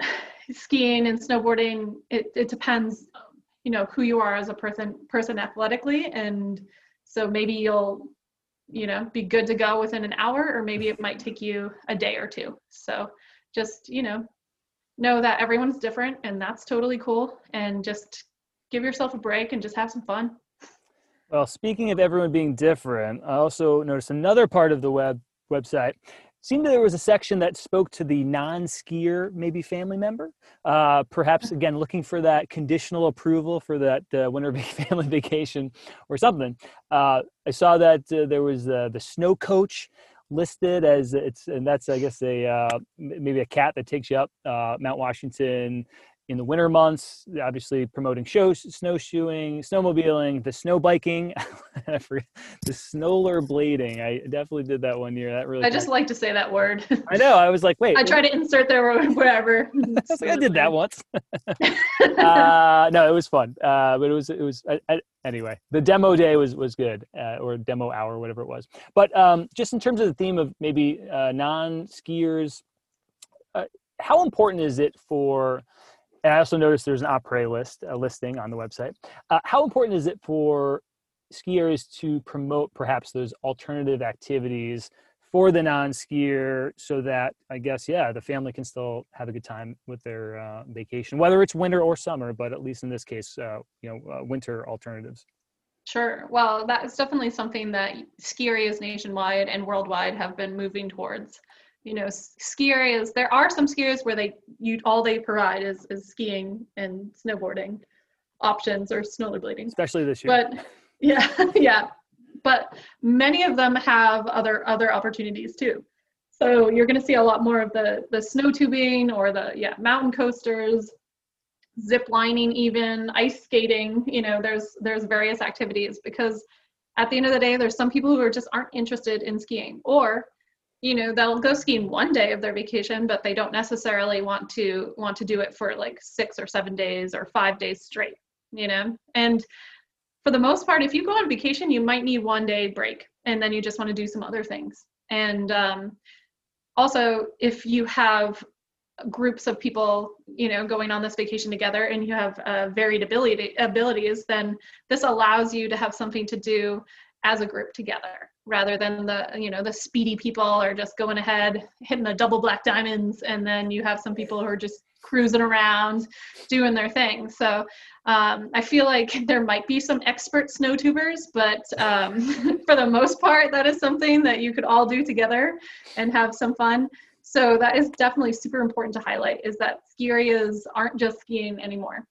[SIGHS] skiing and snowboarding, it, it depends, you know, who you are as a person, person athletically. And so maybe you'll, you know, be good to go within an hour, or maybe it might take you a day or two. So just, you know, know that everyone's different and that's totally cool and just give yourself a break and just have some fun. Well, speaking of everyone being different, I also noticed another part of the web website. It seemed there was a section that spoke to the non-skier, maybe family member. Uh, perhaps [LAUGHS] again looking for that conditional approval for that uh, winter [LAUGHS] family vacation or something. Uh, I saw that uh, there was uh, the snow coach listed as it's and that's i guess a uh, maybe a cat that takes you up uh, mount washington in the winter months, obviously promoting shows, snowshoeing, snowmobiling, the snow biking, [LAUGHS] I forget, the snowler blading. I definitely did that one year. That really. I just like to say that word. I know. I was like, wait. I try to insert there wherever. [LAUGHS] I, like, I did that once. [LAUGHS] uh, no, it was fun. Uh, but it was it was I, I, anyway. The demo day was was good, uh, or demo hour, whatever it was. But um, just in terms of the theme of maybe uh, non skiers, uh, how important is it for and I also noticed there's an après list, a listing on the website. Uh, how important is it for skiers to promote perhaps those alternative activities for the non-skier so that I guess, yeah, the family can still have a good time with their uh, vacation, whether it's winter or summer, but at least in this case, uh, you know, uh, winter alternatives. Sure. Well, that is definitely something that ski areas nationwide and worldwide have been moving towards you know ski areas there are some ski areas where they you all they provide is is skiing and snowboarding options or snowblading especially this year. But [LAUGHS] yeah [LAUGHS] yeah. But many of them have other other opportunities too. So you're going to see a lot more of the the snow tubing or the yeah mountain coasters zip lining even ice skating you know there's there's various activities because at the end of the day there's some people who are just aren't interested in skiing or you know they'll go skiing one day of their vacation but they don't necessarily want to want to do it for like six or seven days or five days straight you know? And for the most part if you go on vacation you might need one day break and then you just want to do some other things. And um, also if you have groups of people you know going on this vacation together and you have uh, varied ability abilities then this allows you to have something to do as a group together rather than the you know the speedy people are just going ahead hitting the double black diamonds and then you have some people who are just cruising around doing their thing. So um, i feel like [LAUGHS] there might be some expert snow tubers but um, [LAUGHS] for the most part that is something that you could all do together and have some fun. So that is definitely super important to highlight is that ski areas aren't just skiing anymore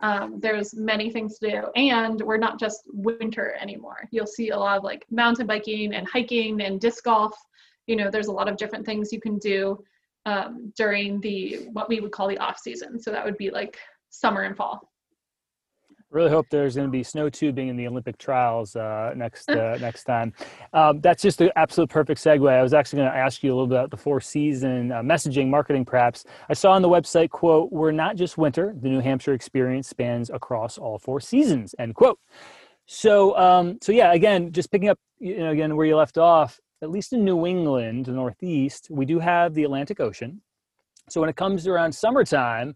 um, there's many things to do. And we're not just winter anymore. You'll see a lot of like mountain biking and hiking and disc golf. You know there's a lot of different things you can do um, during the what we would call the off season. So that would be like summer and fall really hope there's going to be snow tubing in the Olympic trials uh, next uh, [LAUGHS] next time. Um, that's just the absolute perfect segue. I was actually going to ask you a little bit about the four season uh, messaging, marketing, perhaps. I saw on the website quote: "We're not just winter. The New Hampshire experience spans across all four seasons." End quote. So, um, so yeah, again, just picking up, you know, again where you left off. At least in New England, the Northeast, we do have the Atlantic Ocean. So when it comes around summertime,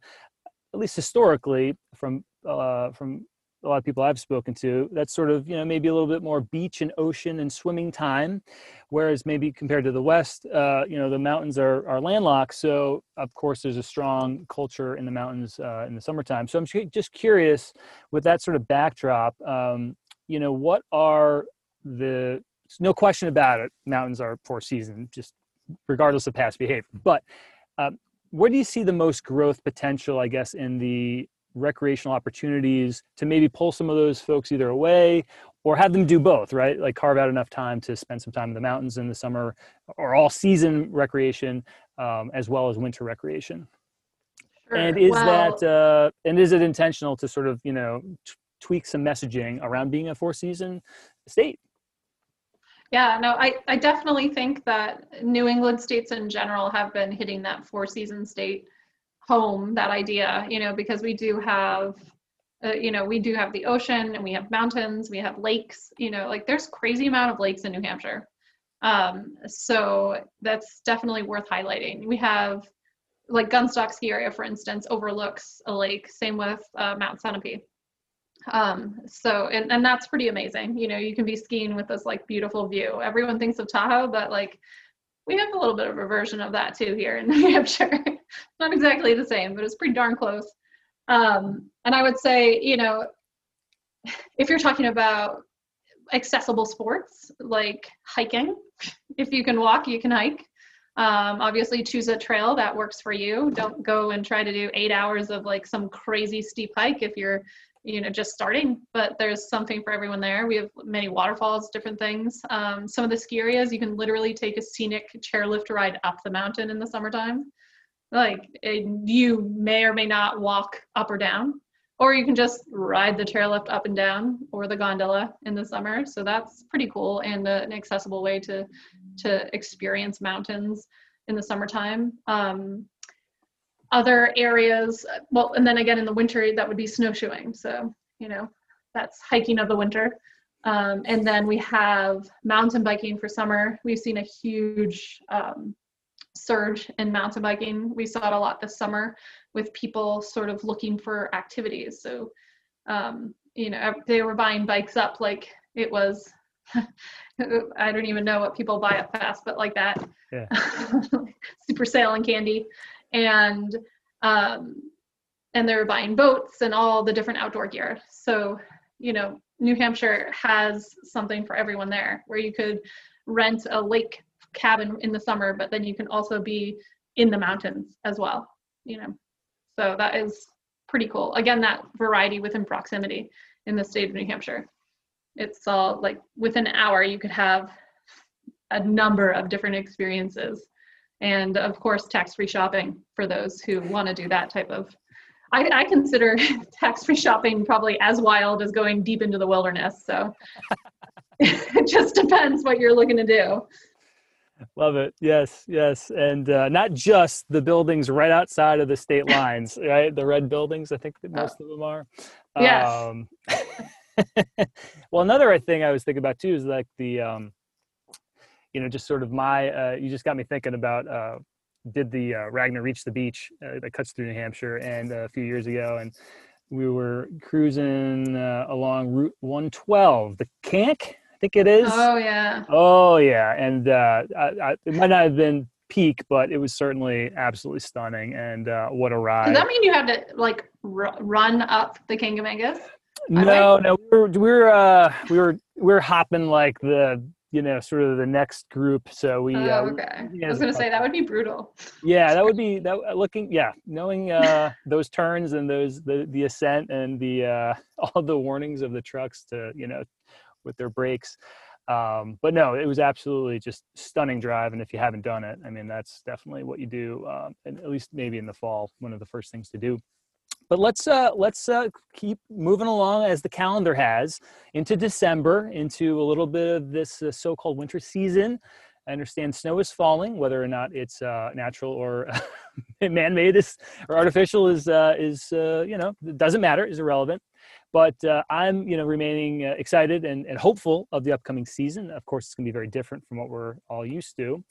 at least historically, from uh, from a lot of people I've spoken to, that's sort of, you know, maybe a little bit more beach and ocean and swimming time. Whereas maybe compared to the West, uh, you know, the mountains are, are landlocked. So, of course, there's a strong culture in the mountains uh, in the summertime. So, I'm just curious with that sort of backdrop, um, you know, what are the, no question about it, mountains are four season, just regardless of past behavior. But um, where do you see the most growth potential, I guess, in the recreational opportunities to maybe pull some of those folks either away or have them do both, right? Like carve out enough time to spend some time in the mountains in the summer or all season recreation um, as well as winter recreation. Sure. And is that uh, and is it intentional to sort of you know t- tweak some messaging around being a four season state? Yeah, no, I, I definitely think that New England states in general have been hitting that four season state home that idea you know because we do have uh, you know we do have the ocean and we have mountains we have lakes you know like there's crazy amount of lakes in new hampshire. Um, so that's definitely worth highlighting. We have like gunstock ski area for instance overlooks a lake same with uh, mount sunapee. Um, so and, and that's pretty amazing you know you can be skiing with this like beautiful view. Everyone thinks of tahoe but like we have a little bit of a version of that too here in [LAUGHS] New Hampshire. Not exactly the same, but it's pretty darn close. Um, and I would say, you know, if you're talking about accessible sports like hiking, if you can walk, you can hike. Um, obviously, choose a trail that works for you. Don't go and try to do eight hours of like some crazy steep hike if you're you know just starting but there's something for everyone there we have many waterfalls different things um, some of the ski areas you can literally take a scenic chairlift ride up the mountain in the summertime Like it, you may or may not walk up or down, or you can just ride the chairlift up and down or the gondola in the summer. So that's pretty cool and uh, an accessible way to to experience mountains in the summertime. Um, other areas, well, and then again in the winter, that would be snowshoeing. So, you know, that's hiking of the winter. Um, and then we have mountain biking for summer. We've seen a huge um, surge in mountain biking. We saw it a lot this summer with people sort of looking for activities. So, um, you know, they were buying bikes up like it was. [LAUGHS] I don't even know what people buy up fast, but like that. Yeah. [LAUGHS] Super sale and candy, and um, and they were buying boats and all the different outdoor gear. So, you know, New Hampshire has something for everyone there where you could rent a lake cabin in the summer, but then you can also be in the mountains as well, you know. So that is pretty cool. Again, that variety within proximity in the state of New Hampshire. It's all like within an hour you could have a number of different experiences. And of course, tax-free shopping for those who want to do that type of I, I consider [LAUGHS] tax-free shopping probably as wild as going deep into the wilderness. So [LAUGHS] it just depends what you're looking to do. Love it. Yes, yes, and uh, not just the buildings right outside of the state lines, [LAUGHS] right? The red buildings. I think that oh. most of them are. Yes. Um, well, another thing I was thinking about too is like the, um, you know, just sort of my. Uh, you just got me thinking about uh, did the uh, Ragnar Reach the Beach uh, that cuts through New Hampshire, and uh, a few years ago, and we were cruising uh, along Route 112, the Kanc, I think it is. Oh yeah. Oh yeah, and uh, I, I, it might not have been peak, but it was certainly absolutely stunning, and uh, what a ride! Does that mean you had to like r- run up the Kancamagus? No, no, we were we were uh, we were we were hopping like the you know, sort of the next group. So we. Oh, uh, okay. I was going to say that would be brutal. Yeah, that would be that. Uh, looking, yeah, knowing uh, those turns and those the the ascent and the uh, [LAUGHS] all the warnings of the trucks to you know, with their brakes. Um, but no, it was absolutely just stunning drive. And if you haven't done it, I mean, that's definitely what you do. Um, and at least maybe in the fall, one of the first things to do but let's uh, let's uh, keep moving along as the calendar has into December, into a little bit of this uh, so-called winter season. I understand snow is falling, whether or not it's uh, natural or [LAUGHS] man-made is, or artificial is uh, is uh, you know doesn't matter, is irrelevant. But I'm you know remaining excited and, and hopeful of the upcoming season. Of course, it's going to be very different from what we're all used to.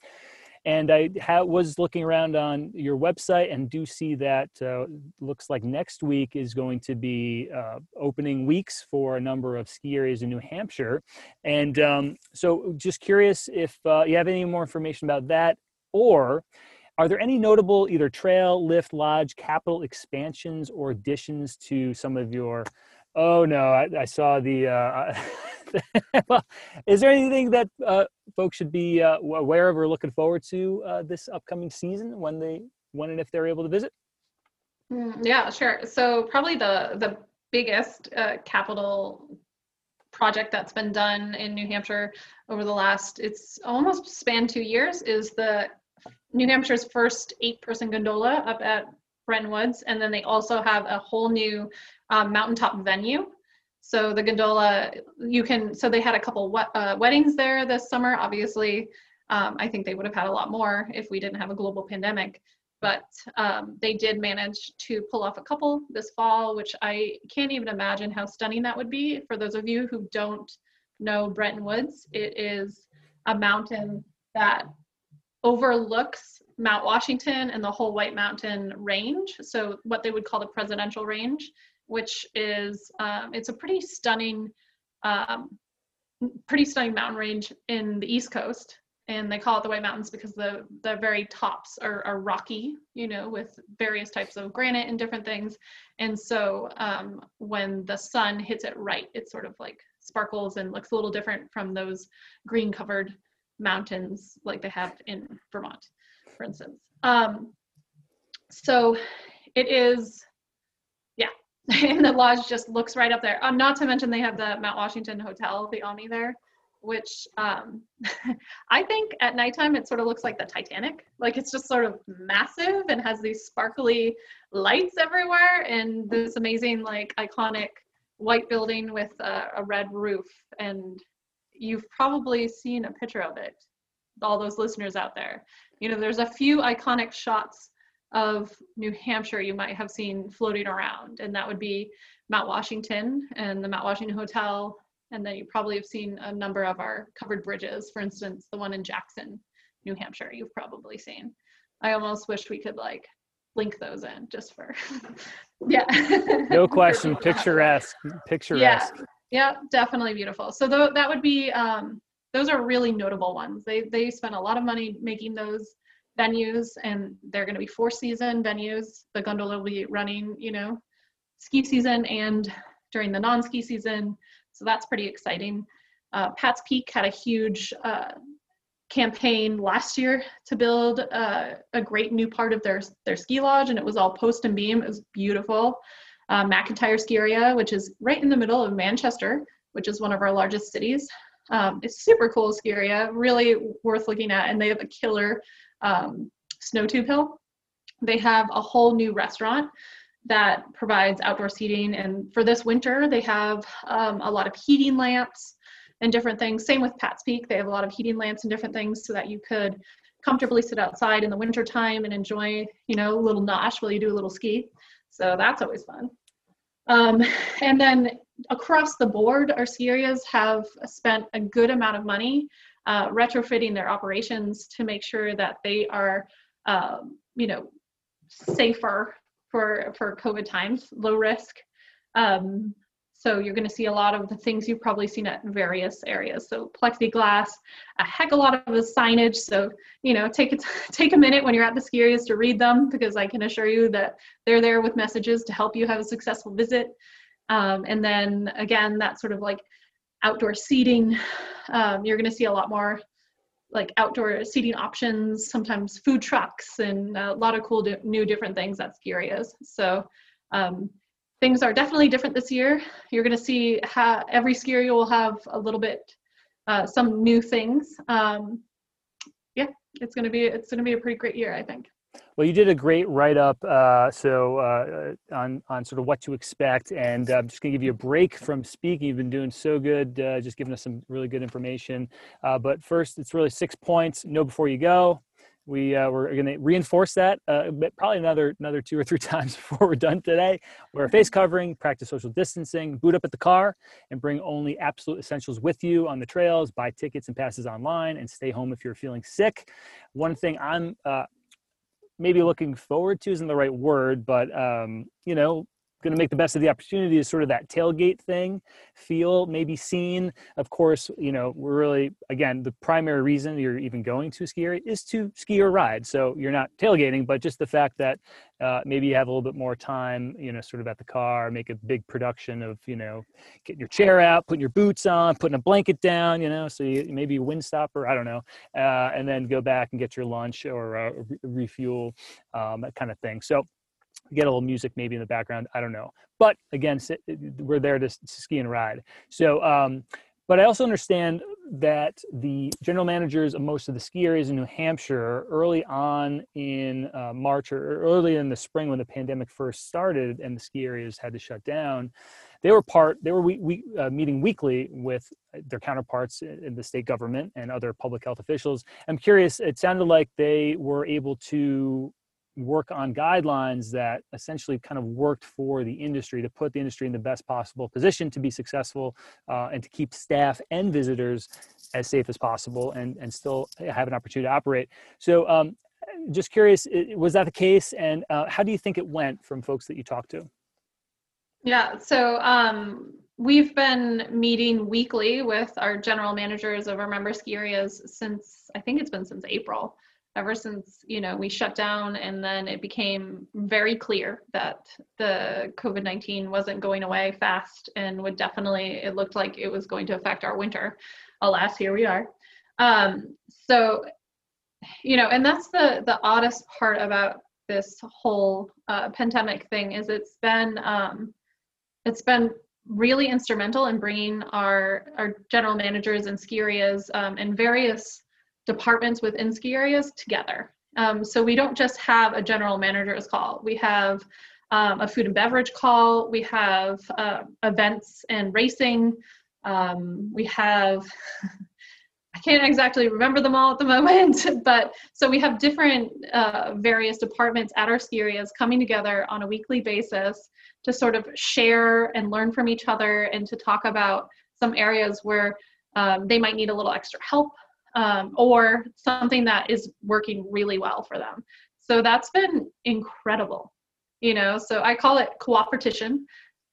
And I ha- was looking around on your website and do see that uh, looks like next week is going to be uh, opening weeks for a number of ski areas in New Hampshire. And um, so, just curious if uh, you have any more information about that, or are there any notable either trail, lift, lodge, capital expansions or additions to some of your Oh no, I, I saw the. Uh, [LAUGHS] well, is there anything that uh, folks should be uh, aware of or looking forward to uh, this upcoming season when they when and if they're able to visit? Mm, yeah, sure. So probably the the biggest uh, capital project that's been done in New Hampshire over the last it's almost spanned two years is the New Hampshire's first eight person gondola up at Bretton Woods, and then they also have a whole new um, mountaintop venue. So the gondola, you can. So they had a couple wet, uh, weddings there this summer. Obviously, um, I think they would have had a lot more if we didn't have a global pandemic. But um, they did manage to pull off a couple this fall, which I can't even imagine how stunning that would be. For those of you who don't know Bretton Woods, it is a mountain that overlooks Mount Washington and the whole White Mountain range. So what they would call the presidential range, which is um, it's a pretty stunning, um, pretty stunning mountain range in the East Coast. And they call it the White Mountains because the the very tops are, are rocky, you know, with various types of granite and different things. And so um, when the sun hits it right, it sort of like sparkles and looks a little different from those green covered mountains like they have in Vermont for instance. Um, so it is, [LAUGHS] and the lodge just looks right up there. Um, not to mention they have the Mount Washington Hotel, the Omni there, which um, [LAUGHS] I think at nighttime it sort of looks like the Titanic. Like it's just sort of massive and has these sparkly lights everywhere and this amazing, like iconic white building with a, a red roof. And you've probably seen a picture of it, all those listeners out there. You know, there's a few iconic shots of New Hampshire you might have seen floating around, and that would be Mount Washington and the Mount Washington Hotel. And then you probably have seen a number of our covered bridges, for instance, the one in Jackson, New Hampshire, you've probably seen. I almost wish we could like link those in just for, [LAUGHS] yeah. no question, [LAUGHS] picturesque, picturesque. Yeah, yeah, definitely beautiful. So th- that would be, um, those are really notable ones. They, they spent a lot of money making those venues and they're going to be four season venues. The gondola will be running, you know, ski season and during the non-ski season. So that's pretty exciting. Uh, Pat's Peak had a huge uh, campaign last year to build uh, a great new part of their, their ski lodge and it was all post and beam. It was beautiful. Uh, McIntyre Ski Area, which is right in the middle of Manchester, which is one of our largest cities. Um, it's super cool ski area, really worth looking at, and they have a killer um, snow tube hill. They have a whole new restaurant that provides outdoor seating, and for this winter, they have um, a lot of heating lamps and different things. Same with Pat's Peak, they have a lot of heating lamps and different things so that you could comfortably sit outside in the winter time and enjoy, you know, a little nosh while you do a little ski. So that's always fun. Um, and then across the board, our ski areas have spent a good amount of money uh, retrofitting their operations to make sure that they are, um, you know, safer for for COVID times, low risk. Um, so you're going to see a lot of the things you've probably seen at various areas. So plexiglass, a heck a lot of the signage. So you know, take a [LAUGHS] take a minute when you're at the ski areas to read them because I can assure you that they're there with messages to help you have a successful visit. Um, and then again, that sort of like outdoor seating. Um, you're going to see a lot more like outdoor seating options, sometimes food trucks, and a lot of cool di- new different things at ski areas. So um, things are definitely different this year. You're going to see how every ski area will have a little bit uh, some new things. Um, yeah, it's going to be it's going to be a pretty great year, I think. Well, you did a great write up, uh, so uh, on on sort of what to expect, and I'm just gonna give you a break from speaking. You've been doing so good, uh, just giving us some really good information. Uh, but first, it's really six points. Know before you go. We uh, we're going to reinforce that, uh, but probably another another two or three [LAUGHS] times before we're done today. Wear a face covering, practice social distancing, boot up at the car, and bring only absolute essentials with you on the trails. Buy tickets and passes online, and stay home if you're feeling sick. One thing I'm maybe looking forward to isn't the right word, but um, you know, going to make the best of the opportunity is sort of that tailgate thing feel maybe seen. Of course you know we're really again the primary reason you're even going to a ski area is to ski or ride. So you're not tailgating but just the fact that uh, maybe you have a little bit more time you know sort of at the car make a big production of you know getting your chair out putting your boots on putting a blanket down you know so you, maybe a wind stopper i don't know uh, and then go back and get your lunch or uh, refuel um, that kind of thing. So get a little music maybe in the background. I don't know. But again, we're there to, ski and ride. So, um, but I also understand that the general managers of most of the ski areas in New Hampshire, early on in uh, March or early in the spring when the pandemic first started and the ski areas had to shut down, they were part. They were we, we uh, meeting weekly with their counterparts in the state government and other public health officials. I'm curious. It sounded like they were able to work on guidelines that essentially kind of worked for the industry to put the industry in the best possible position to be successful uh, and to keep staff and visitors as safe as possible and, and still have an opportunity to operate. So, um, just curious, was that the case? And uh, how do you think it went from folks that you talked to? Yeah, so um, we've been meeting weekly with our general managers of our member ski areas since I think it's been since April ever since you know we shut down and then it became very clear that the covid-19 wasn't going away fast and would definitely it looked like it was going to affect our winter. Alas here we are. Um, so you know and that's the the oddest part about this whole uh, pandemic thing is it's been um, it's been really instrumental in bringing our, our general managers and ski areas um, and various departments within ski areas together. Um, so we don't just have a general manager's call. We have um, a food and beverage call. We have uh, events and racing. Um, we have, [LAUGHS] I can't exactly remember them all at the [LAUGHS] moment, but so we have different uh, various departments at our ski areas coming together on a weekly basis to sort of share and learn from each other and to talk about some areas where um, they might need a little extra help um, or something that is working really well for them. So that's been incredible, you know. So I call it cooperation.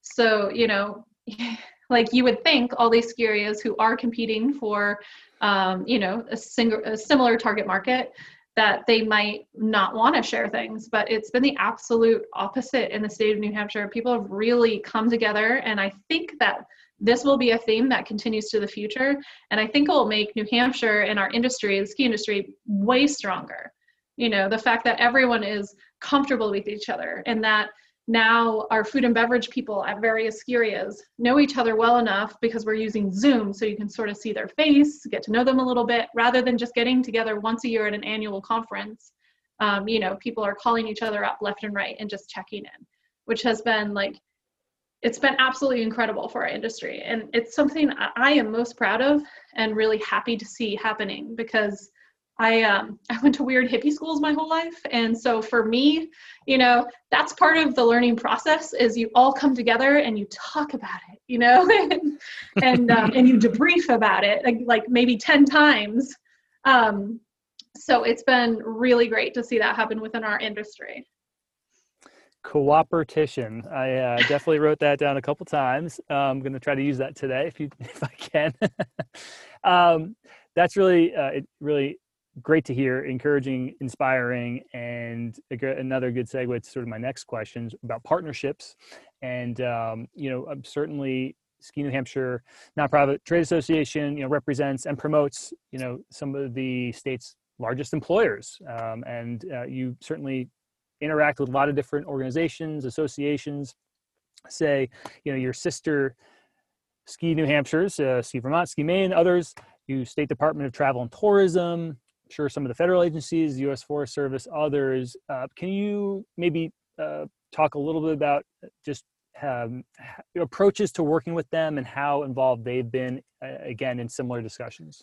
So, you know, [LAUGHS] like you would think all these ski areas who are competing for, um, you know, a, single, a similar target market that they might not want to share things, but it's been the absolute opposite in the state of New Hampshire. People have really come together, and I think that this will be a theme that continues to the future. And I think it will make New Hampshire and our industry, the ski industry, way stronger. You know, the fact that everyone is comfortable with each other and that now our food and beverage people at various ski areas know each other well enough because we're using Zoom so you can sort of see their face, get to know them a little bit, rather than just getting together once a year at an annual conference. Um, you know, people are calling each other up left and right and just checking in, which has been like it's been absolutely incredible for our industry. And it's something i am most proud of and really happy to see happening because i um, [LAUGHS] i went to weird hippie schools my whole life. And so for me you know that's part of the learning process is you all come together and you talk about it you know [LAUGHS] and and, um, and you debrief about it like, like maybe 10 times. Um, so it's been really great to see that happen within our industry cooperation i uh, definitely wrote that down a couple times. Uh, i'm going to try to use that today if you [LAUGHS] if i can. Um, that's really uh, really great to hear encouraging inspiring and another good segue to sort of my next questions about partnerships. And um, you know i'm certainly ski new hampshire nonprofit trade association you know represents and promotes you know some of the state's largest employers. Um, and uh, you certainly interact with a lot of different organizations, associations. Say, you know, your sister Ski New Hampshire's, uh, Ski Vermont, Ski Maine, others. You State Department of Travel and Tourism. I'm sure some of the federal agencies, U.S. Forest Service, others. Uh, can you maybe uh, talk a little bit about just um, approaches to working with them and how involved they've been, uh, again, in similar discussions?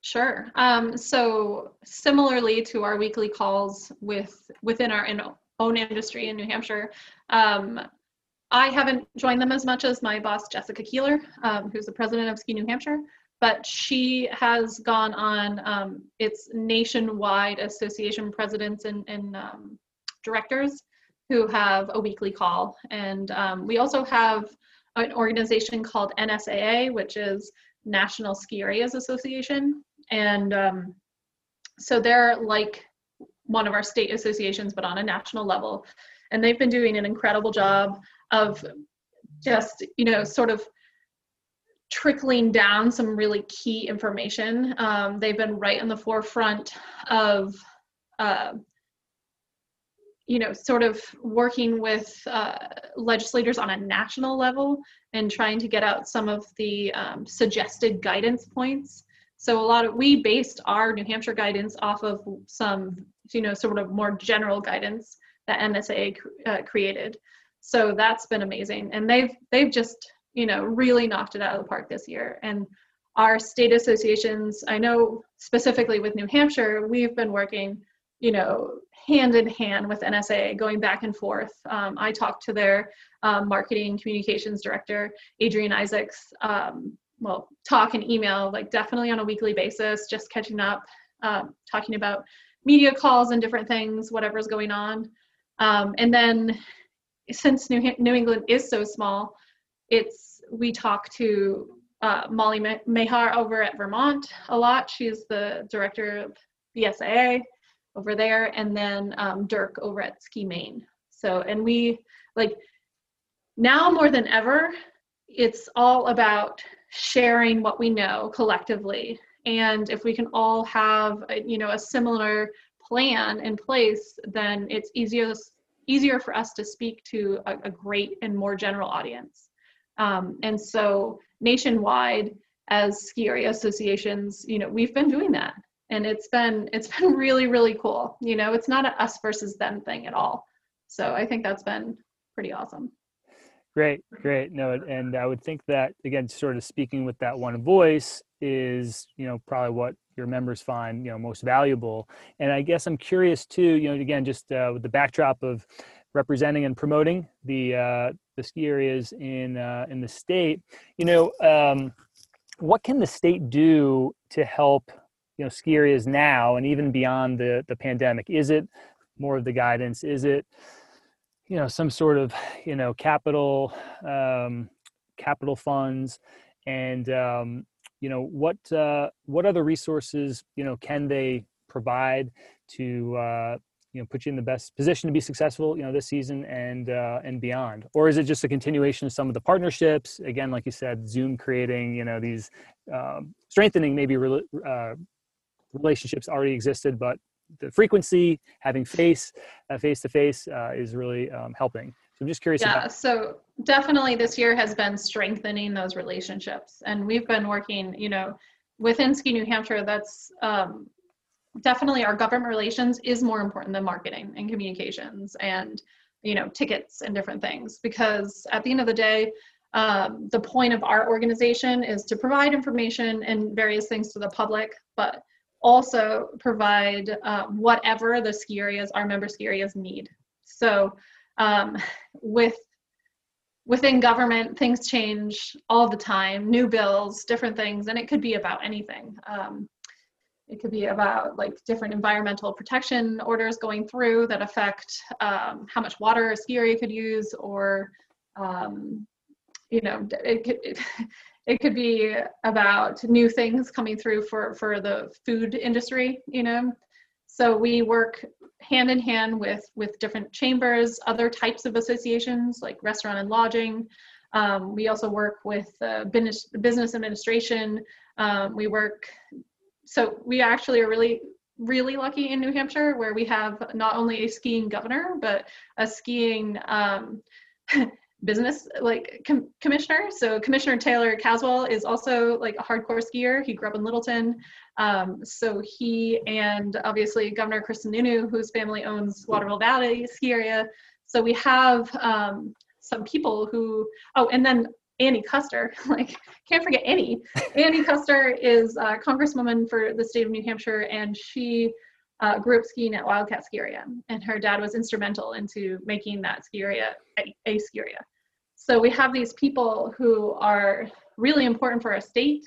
Sure. Um, so similarly to our weekly calls with within our in, own industry in New Hampshire, um, I haven't joined them as much as my boss Jessica Keeler, um, who's the president of Ski New Hampshire, but she has gone on um, its nationwide association presidents and, and um, directors who have a weekly call, and um, we also have an organization called NSAA, which is National Ski Areas Association, and um, so they're like one of our state associations, but on a national level. And they've been doing an incredible job of just, you know, sort of trickling down some really key information. Um, they've been right in the forefront of, uh, you know, sort of working with uh, legislators on a national level and trying to get out some of the um, suggested guidance points so a lot of we based our New Hampshire guidance off of some, you know, sort of more general guidance that NSAA uh, created. So that's been amazing, and they've they've just you know really knocked it out of the park this year. And our state associations, I know specifically with New Hampshire, we've been working, you know, hand in hand with NSAA, going back and forth. Um, I talked to their um, marketing communications director, Adrienne Isaacs, um, well, talk and email, like definitely on a weekly basis, just catching up, um, talking about media calls and different things, whatever's going on. Um, and then since New, New England is so small, it's we talk to uh, Molly Mahar over at Vermont a lot. She's the director of VSAA over there, and then um, Dirk over at Ski Maine. So, and we like now more than ever, it's all about sharing what we know collectively and if we can all have a, you know a similar plan in place then it's easier easier for us to speak to a, a great and more general audience Um, and so nationwide, as ski area associations, you know, we've been doing that, and it's been it's [LAUGHS] been really really cool. You know, it's not a us versus them thing at all. So I think that's been pretty awesome. Great, great. No, and I would think that again, sort of speaking with that one voice is, you know, probably what your members find, you know, most valuable. And I guess I'm curious too, you know, again, just uh, with the backdrop of representing and promoting the uh, the ski areas in uh, in the state, you know, um, what can the state do to help, you know, ski areas now and even beyond the the pandemic? Is it more of the guidance? Is it you know some sort of you know capital um, capital funds and um, you know what uh, what other resources you know can they provide to uh, you know put you in the best position to be successful you know this season and uh, and beyond? Or is it just a continuation of some of the partnerships? Again like you said zoom creating you know these um, strengthening maybe re- uh, relationships already existed but the frequency, having face face to face is really um, helping. So I'm just curious. Yeah, about- so definitely this year has been strengthening those relationships, and we've been working, you know, within Ski New Hampshire. That's um, definitely our government relations is more important than marketing and communications and you know tickets and different things because at the end of the day um, the point of our organization is to provide information and various things to the public but also provide uh, whatever the ski areas, our member ski areas need. So um, with within government, things change all the time, new bills, different things, and it could be about anything. Um, it could be about like different environmental protection orders going through that affect um, how much water a ski area could use or um, you know it it, it could be about new things coming through for for the food industry you know? So we work hand in hand with with different chambers other types of associations like restaurant and lodging. Um, we also work with uh, business, business administration. Um, we work so we actually are really really lucky in new hampshire where we have not only a skiing governor but a skiing um, [LAUGHS] business like com- commissioner. So Commissioner Taylor Caswell is also like a hardcore skier. He grew up in Littleton. Um, so he and obviously Governor Chris Sununu, whose family owns Waterville Valley ski area. So we have um, some people who, oh, and then Annie Kuster, [LAUGHS] like can't forget Annie. [LAUGHS] Annie Kuster is a congresswoman for the state of New Hampshire and she uh, grew up skiing at Wildcat Ski Area, and her dad was instrumental into making that ski area a, a ski area. So we have these people who are really important for a state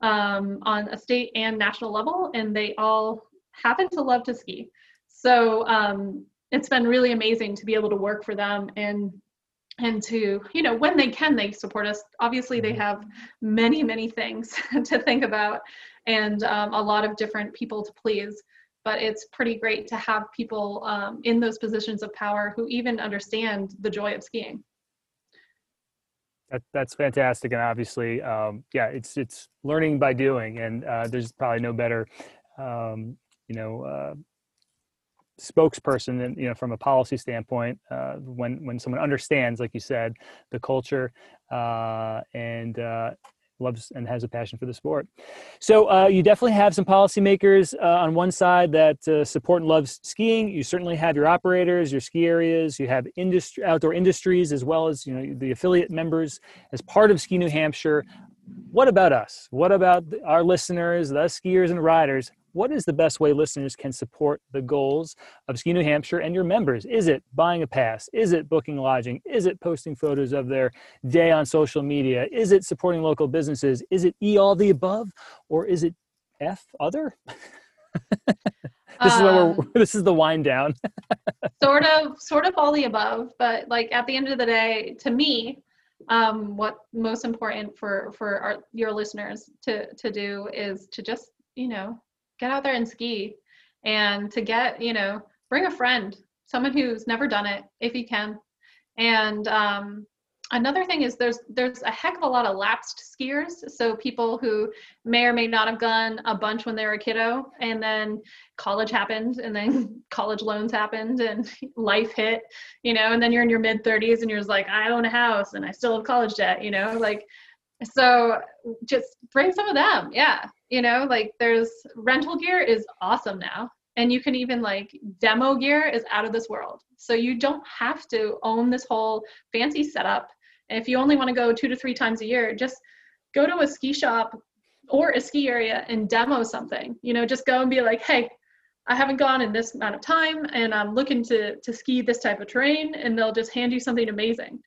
um, on a state and national level, and they all happen to love to ski. So um, it's been really amazing to be able to work for them and and to you know when they can they support us obviously they mm-hmm. have many many things [LAUGHS] to think about and um, a lot of different people to please but it's pretty great to have people um, in those positions of power who even understand the joy of skiing. That, that's fantastic, and obviously, um, yeah, it's it's learning by doing, and uh, there's probably no better, um, you know, uh, spokesperson, than, you know, from a policy standpoint, uh, when when someone understands, like you said, the culture uh, and uh, loves and has a passion for the sport. So uh, you definitely have some policymakers uh, on one side that uh, support and love skiing. You certainly have your operators, your ski areas. You have industry, outdoor industries, as well as you know the affiliate members as part of Ski New Hampshire. What about us? What about our listeners, the skiers and riders? what is the best way listeners can support the goals of Ski New Hampshire and your members? Is it buying a pass? Is it booking lodging? Is it posting photos of their day on social media? Is it supporting local businesses? Is it E all the above? Or is it F other? [LAUGHS] this um, is where we're, [LAUGHS] this is the wind down. [LAUGHS] sort of, sort of all the above, but like at the end of the day, to me, um, what most important for for our, your listeners to to do is to just you know get out there and ski and to get you know bring a friend someone who's never done it if you can. And um, another thing is there's there's a heck of a lot of lapsed skiers so people who may or may not have gone a bunch when they were a kiddo and then college happened and then [LAUGHS] college loans happened and [LAUGHS] life hit you know and then you're in your mid 30s and you're just like i own a house and i still have college debt you know like so just bring some of them yeah you know like there's rental gear is awesome now and you can even like demo gear is out of this world. So you don't have to own this whole fancy setup and if you only want to go two to three times a year just go to a ski shop or a ski area and demo something. You know just go and be like hey i haven't gone in this amount of time and i'm looking to to ski this type of terrain and they'll just hand you something amazing.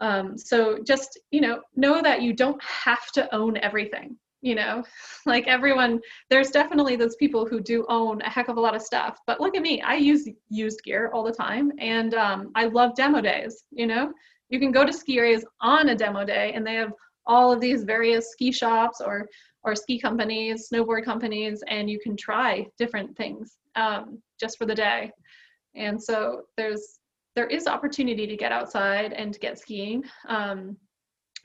Um, so just you know know that you don't have to own everything you know? [LAUGHS] Like everyone there's definitely those people who do own a heck of a lot of stuff but look at me i use used gear all the time and um, i love demo days you know you can go to ski areas on a demo day and they have all of these various ski shops or or ski companies snowboard companies and you can try different things um, just for the day and so there's there is opportunity to get outside and to get skiing um,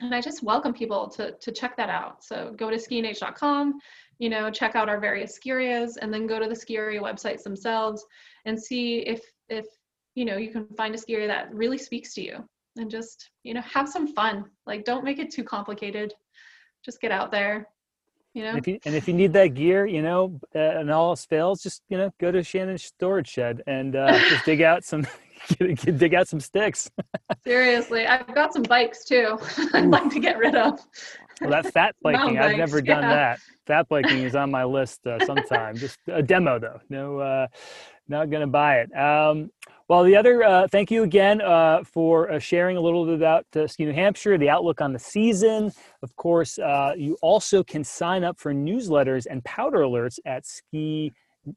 and I just welcome people to to check that out. So go to skianh.com, you know, check out our various ski areas, and then go to the ski area websites themselves and see if if you know you can find a ski area that really speaks to you, and just you know have some fun. Like don't make it too complicated. Just get out there. You know? And if you, and if you need that gear, you know, uh, and all else fails, just you know, go to Shannon's storage shed and uh, just dig out some [LAUGHS] [LAUGHS] dig out some sticks. Seriously, I've got some bikes too. [LAUGHS] I'd like to get rid of. Well, that fat [LAUGHS] biking, I've never done yeah. that. Fat biking is on my list uh, sometime. Just a demo though. No, uh, not gonna buy it. Um, well, the other, uh, thank you again uh, for uh, sharing a little bit about uh, Ski New Hampshire, the outlook on the season. Of course, uh, you also can sign up for newsletters and powder alerts at Ski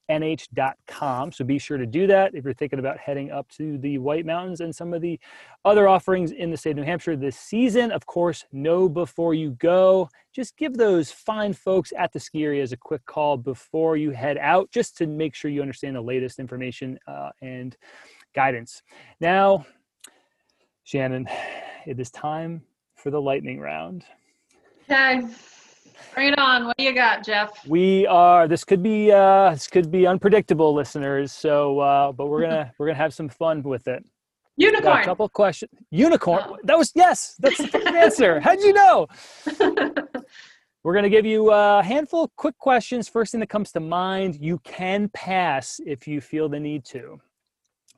nh.com. So be sure to do that if you're thinking about heading up to the White Mountains and some of the other offerings in the state of New Hampshire this season. Of course, know before you go. Just give those fine folks at the ski areas a quick call before you head out, just to make sure you understand the latest information uh, and guidance. Now, Shannon, [SIGHS] it is time for the lightning round. Okay. Bring it on. What do you got, Jeff? We are. This could be. Uh, this could be unpredictable, listeners. So, uh, but we're gonna we're gonna have some fun with it. Unicorn. a couple questions. Unicorn. Oh. That was yes. That's the answer. [LAUGHS] How'd you know? [LAUGHS] we're gonna give you a handful of quick questions. First thing that comes to mind. You can pass if you feel the need to,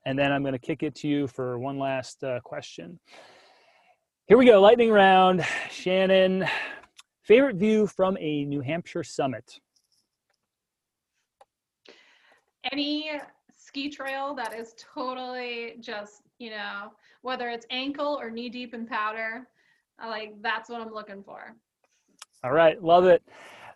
and then I'm gonna kick it to you for one last uh, question. Here we go. Lightning round. Shannon. Favorite view from a New Hampshire summit? Any ski trail that is totally just, you know, whether it's ankle or knee deep in powder, like that's what I'm looking for. All right, love it.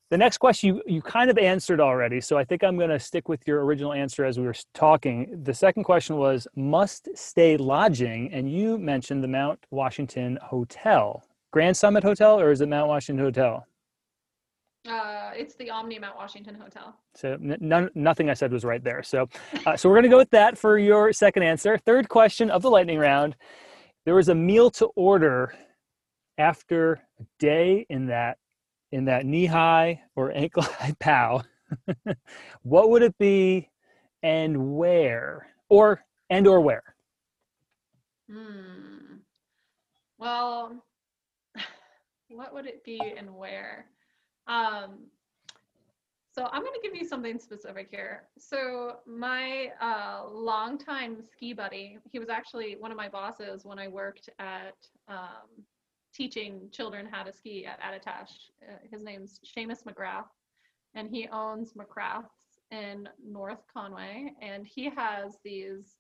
The next question you, you kind of answered already, so I think I'm going to stick with your original answer as we were talking. The second question was must stay lodging, and you mentioned the Mount Washington Hotel. Grand Summit Hotel or is it Mount Washington Hotel? Uh, it's the Omni Mount Washington Hotel. So none, nothing I said was right there. So, uh, so we're gonna go with that for your second answer. Third question of the lightning round: There was a meal to order after a day in that in that knee high or ankle high [LAUGHS] pow. [LAUGHS] what would it be, and where, or and or where? Hmm. Well, what would it be and where? Um, so I'm going to give you something specific here. So my uh, longtime ski buddy, he was actually one of my bosses when I worked at um, teaching children how to ski at Attitash. Uh, his name's Seamus McGrath, and he owns McGrath's in North Conway, and he has these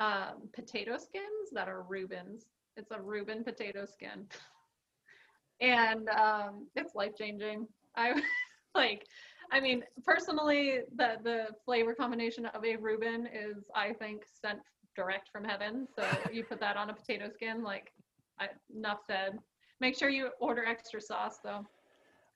um, potato skins that are Reubens. It's a Reuben potato skin. [LAUGHS] and um, it's life changing. I [LAUGHS] like, I mean, personally, the the flavor combination of a Reuben is, I think, sent direct from heaven. So [LAUGHS] you put that on a potato skin, like, I, enough said. Make sure you order extra sauce though.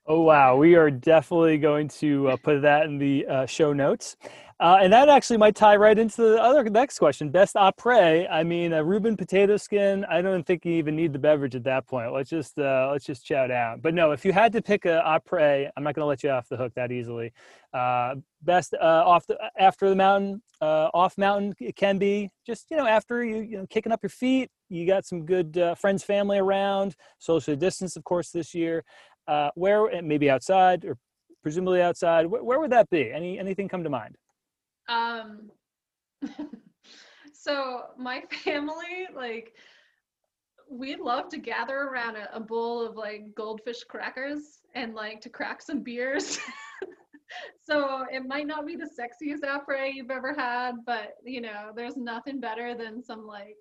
Oh wow, we are definitely going to uh, put that in the uh, show notes. Uh, and that actually might tie right into the other next question. Best après. I mean, a Reuben potato skin. I don't think you even need the beverage at that point. Let's just uh, let's just chow down. But no, if you had to pick a après, I'm not going to let you off the hook that easily. Uh, best uh, off the after the mountain, uh, off mountain. It can be just you know after you you know kicking up your feet. You got some good uh, friends, family around. Social distance, of course, this year. where maybe outside or presumably outside. Where, where would that be? Any anything come to mind? Um, [LAUGHS] so my family, like, we love to gather around a, a, bowl of like goldfish crackers and like to crack some beers. [LAUGHS] so it might not be the sexiest après you've ever had, but you know, there's nothing better than some like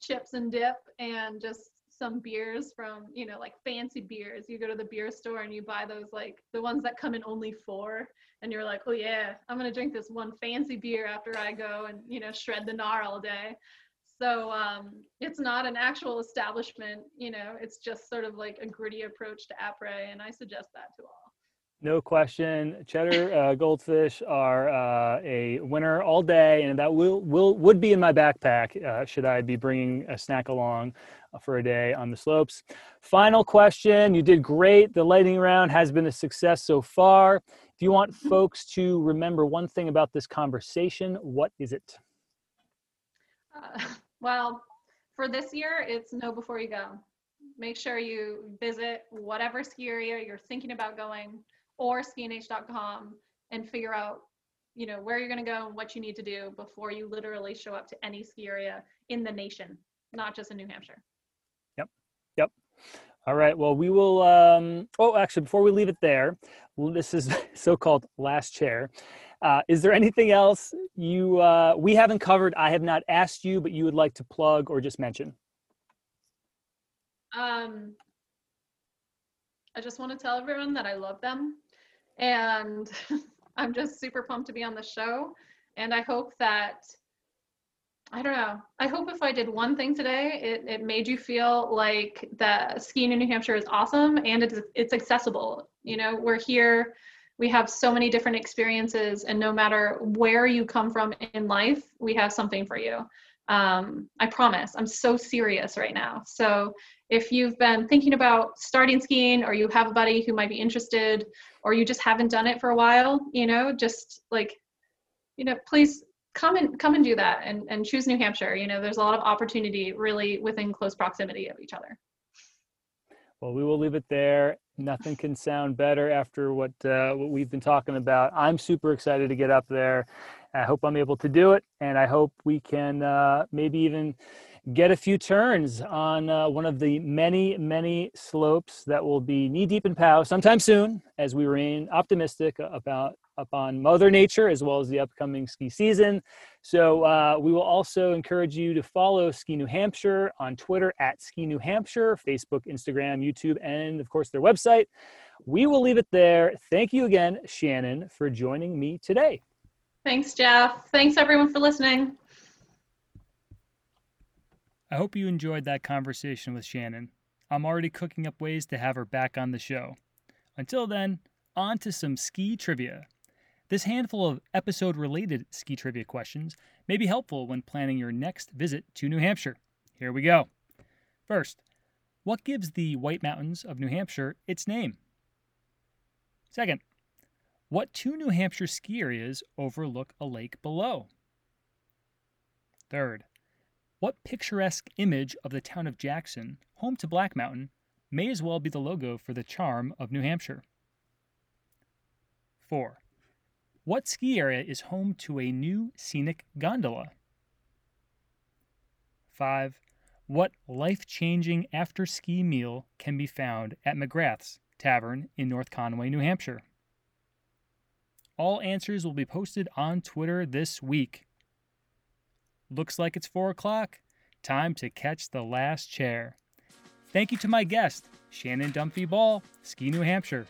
chips and dip and just some beers from, you know, like fancy beers. You go to the beer store and you buy those like the ones that come in only four and you're like, "Oh yeah, I'm to drink this one fancy beer after I go and, you know, shred the gnar all day." So um, it's not an actual establishment, you know, it's just sort of like a gritty approach to après, and I suggest that to all. No question. Cheddar uh, goldfish are uh, a winner all day, and that will, will would be in my backpack uh, should I be bringing a snack along for a day on the slopes. Final question. You did great. The lightning round has been a success so far. If you want folks to remember one thing about this conversation, what is it? Uh, [LAUGHS] well, for this year, it's know before you go. Make sure you visit whatever ski area you're thinking about going or skinh.com and figure out you know where you're going to go and what you need to do before you literally show up to any ski area in the nation not just in new hampshire yep yep all right well we will um oh actually before we leave it there this is [LAUGHS] so-called last chair uh, is there anything else you uh, we haven't covered i have not asked you but you would like to plug or just mention um i just want to tell everyone that i love them and [LAUGHS] I'm just super pumped to be on the show. And I hope that, I don't know, I hope if I did one thing today, it, it made you feel like that skiing in New Hampshire is awesome and it's, it's accessible. You know, we're here, we have so many different experiences, and no matter where you come from in life, we have something for you. Um, I promise, I'm so serious right now. So if you've been thinking about starting skiing or you have a buddy who might be interested, or you just haven't done it for a while, you know, just like, you know, please come and come and do that and, and choose New Hampshire. You know, there's a lot of opportunity really within close proximity of each other. Well, we will leave it there. Nothing can sound better after what uh, what we've been talking about. I'm super excited to get up there. I hope I'm able to do it, and I hope we can uh, maybe even get a few turns on uh, one of the many, many slopes that will be knee deep in POW sometime soon as we remain optimistic about upon Mother Nature as well as the upcoming ski season. So uh, we will also encourage you to follow Ski New Hampshire on Twitter at Ski New Hampshire, Facebook, Instagram, YouTube, and of course their website. We will leave it there. Thank you again, Shannon, for joining me today. Thanks, Jeff. Thanks everyone for listening. I hope you enjoyed that conversation with Shannon. I'm already cooking up ways to have her back on the show. Until then, on to some ski trivia. This handful of episode related ski trivia questions may be helpful when planning your next visit to New Hampshire. Here we go. First, what gives the White Mountains of New Hampshire its name? Second, what two New Hampshire ski areas overlook a lake below? Third, what picturesque image of the town of Jackson, home to Black Mountain, may as well be the logo for the charm of New Hampshire? 4. What ski area is home to a new scenic gondola? 5. What life changing after ski meal can be found at McGrath's Tavern in North Conway, New Hampshire? All answers will be posted on Twitter this week. Looks like it's 4 o'clock. Time to catch the last chair. Thank you to my guest, Shannon Dunphy Ball, Ski New Hampshire.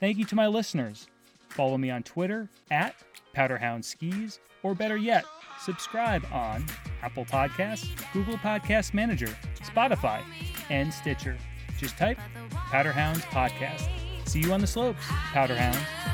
Thank you to my listeners. Follow me on Twitter at Powderhound Skis, or better yet, subscribe on Apple Podcasts, Google Podcast Manager, Spotify, and Stitcher. Just type Powderhounds Podcast. See you on the slopes, Powderhounds.